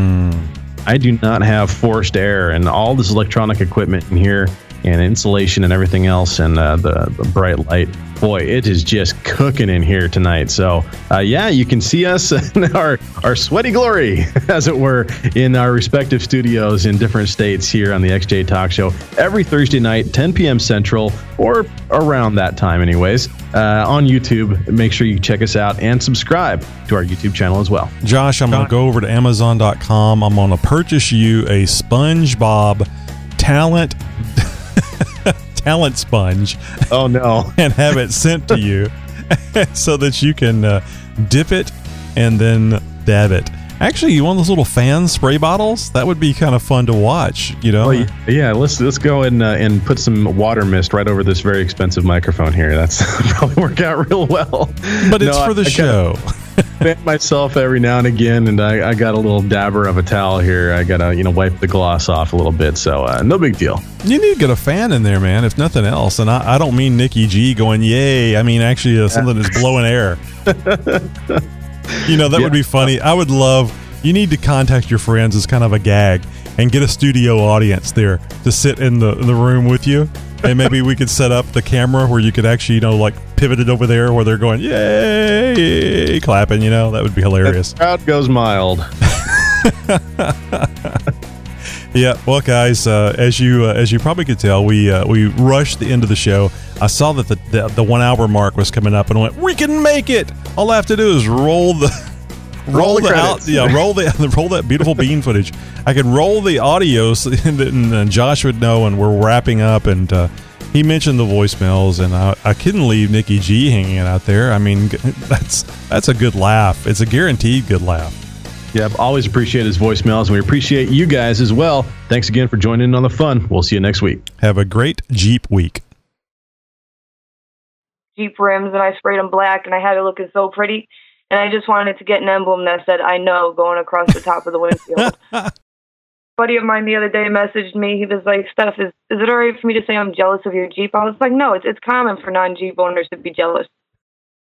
I do not have forced air and all this electronic equipment in here and insulation and everything else and uh, the, the bright light. Boy, it is just cooking in here tonight. So, uh, yeah, you can see us in our, our sweaty glory, as it were, in our respective studios in different states here on the XJ Talk Show every Thursday night, 10 p.m. Central, or around that time, anyways, uh, on YouTube. Make sure you check us out and subscribe to our YouTube channel as well. Josh, I'm going to go over to Amazon.com. I'm going to purchase you a SpongeBob talent talent sponge. Oh no! and have it sent to you so that you can uh, dip it and then dab it. Actually, you want those little fan spray bottles? That would be kind of fun to watch. You know? Well, yeah, let's let's go and uh, and put some water mist right over this very expensive microphone here. That's probably work out real well. But it's No, for I- the I show. Fan myself every now and again, and I, I got a little dabber of a towel here. I gotta you know wipe the gloss off a little bit, so uh, no big deal. You need to get a fan in there, man, if nothing else. And I, I don't mean Nikki G going, yay. I mean actually uh, something that's blowing air. you know, that Yeah. would be funny. I would love, you need to contact your friends as kind of a gag and get a studio audience there to sit in the, the room with you. And maybe we could set up the camera where you could actually, you know, like pivot it over there where they're going, yay, clapping, you know, that would be hilarious. Crowd goes mild. Yeah, well, guys, uh, as you uh, as you probably could tell, we uh, we rushed the end of the show. I saw that the, the the one hour mark was coming up, and I went, "We can make it! All I have to do is roll the roll, the the, out, credits. yeah, roll the roll that beautiful bean footage. I could roll the audio, so, and, and Josh would know, and we're wrapping up, and uh, he mentioned the voicemails, and I, I couldn't leave Nikki G hanging out there. I mean, that's that's a good laugh. It's a guaranteed good laugh. Yeah, I've always appreciate his voicemails, and we appreciate you guys as well. Thanks again for joining in on the fun. We'll see you next week. Have a great Jeep week. Jeep rims and I sprayed them black and I had it looking so pretty. And I just wanted to get an emblem that said "I know" going across the top of the windshield. buddy of mine the other day messaged me. He was like, "Steph, is is it alright for me to say I'm jealous of your Jeep?" I was like, "No, it's it's common for non-Jeep owners to be jealous."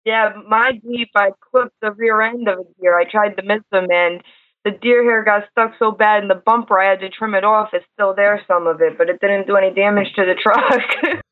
Yeah, my Jeep, I clipped the rear end of a deer. I tried to miss them, and the deer hair got stuck so bad in the bumper, I had to trim it off. It's still there, some of it, but it didn't do any damage to the truck.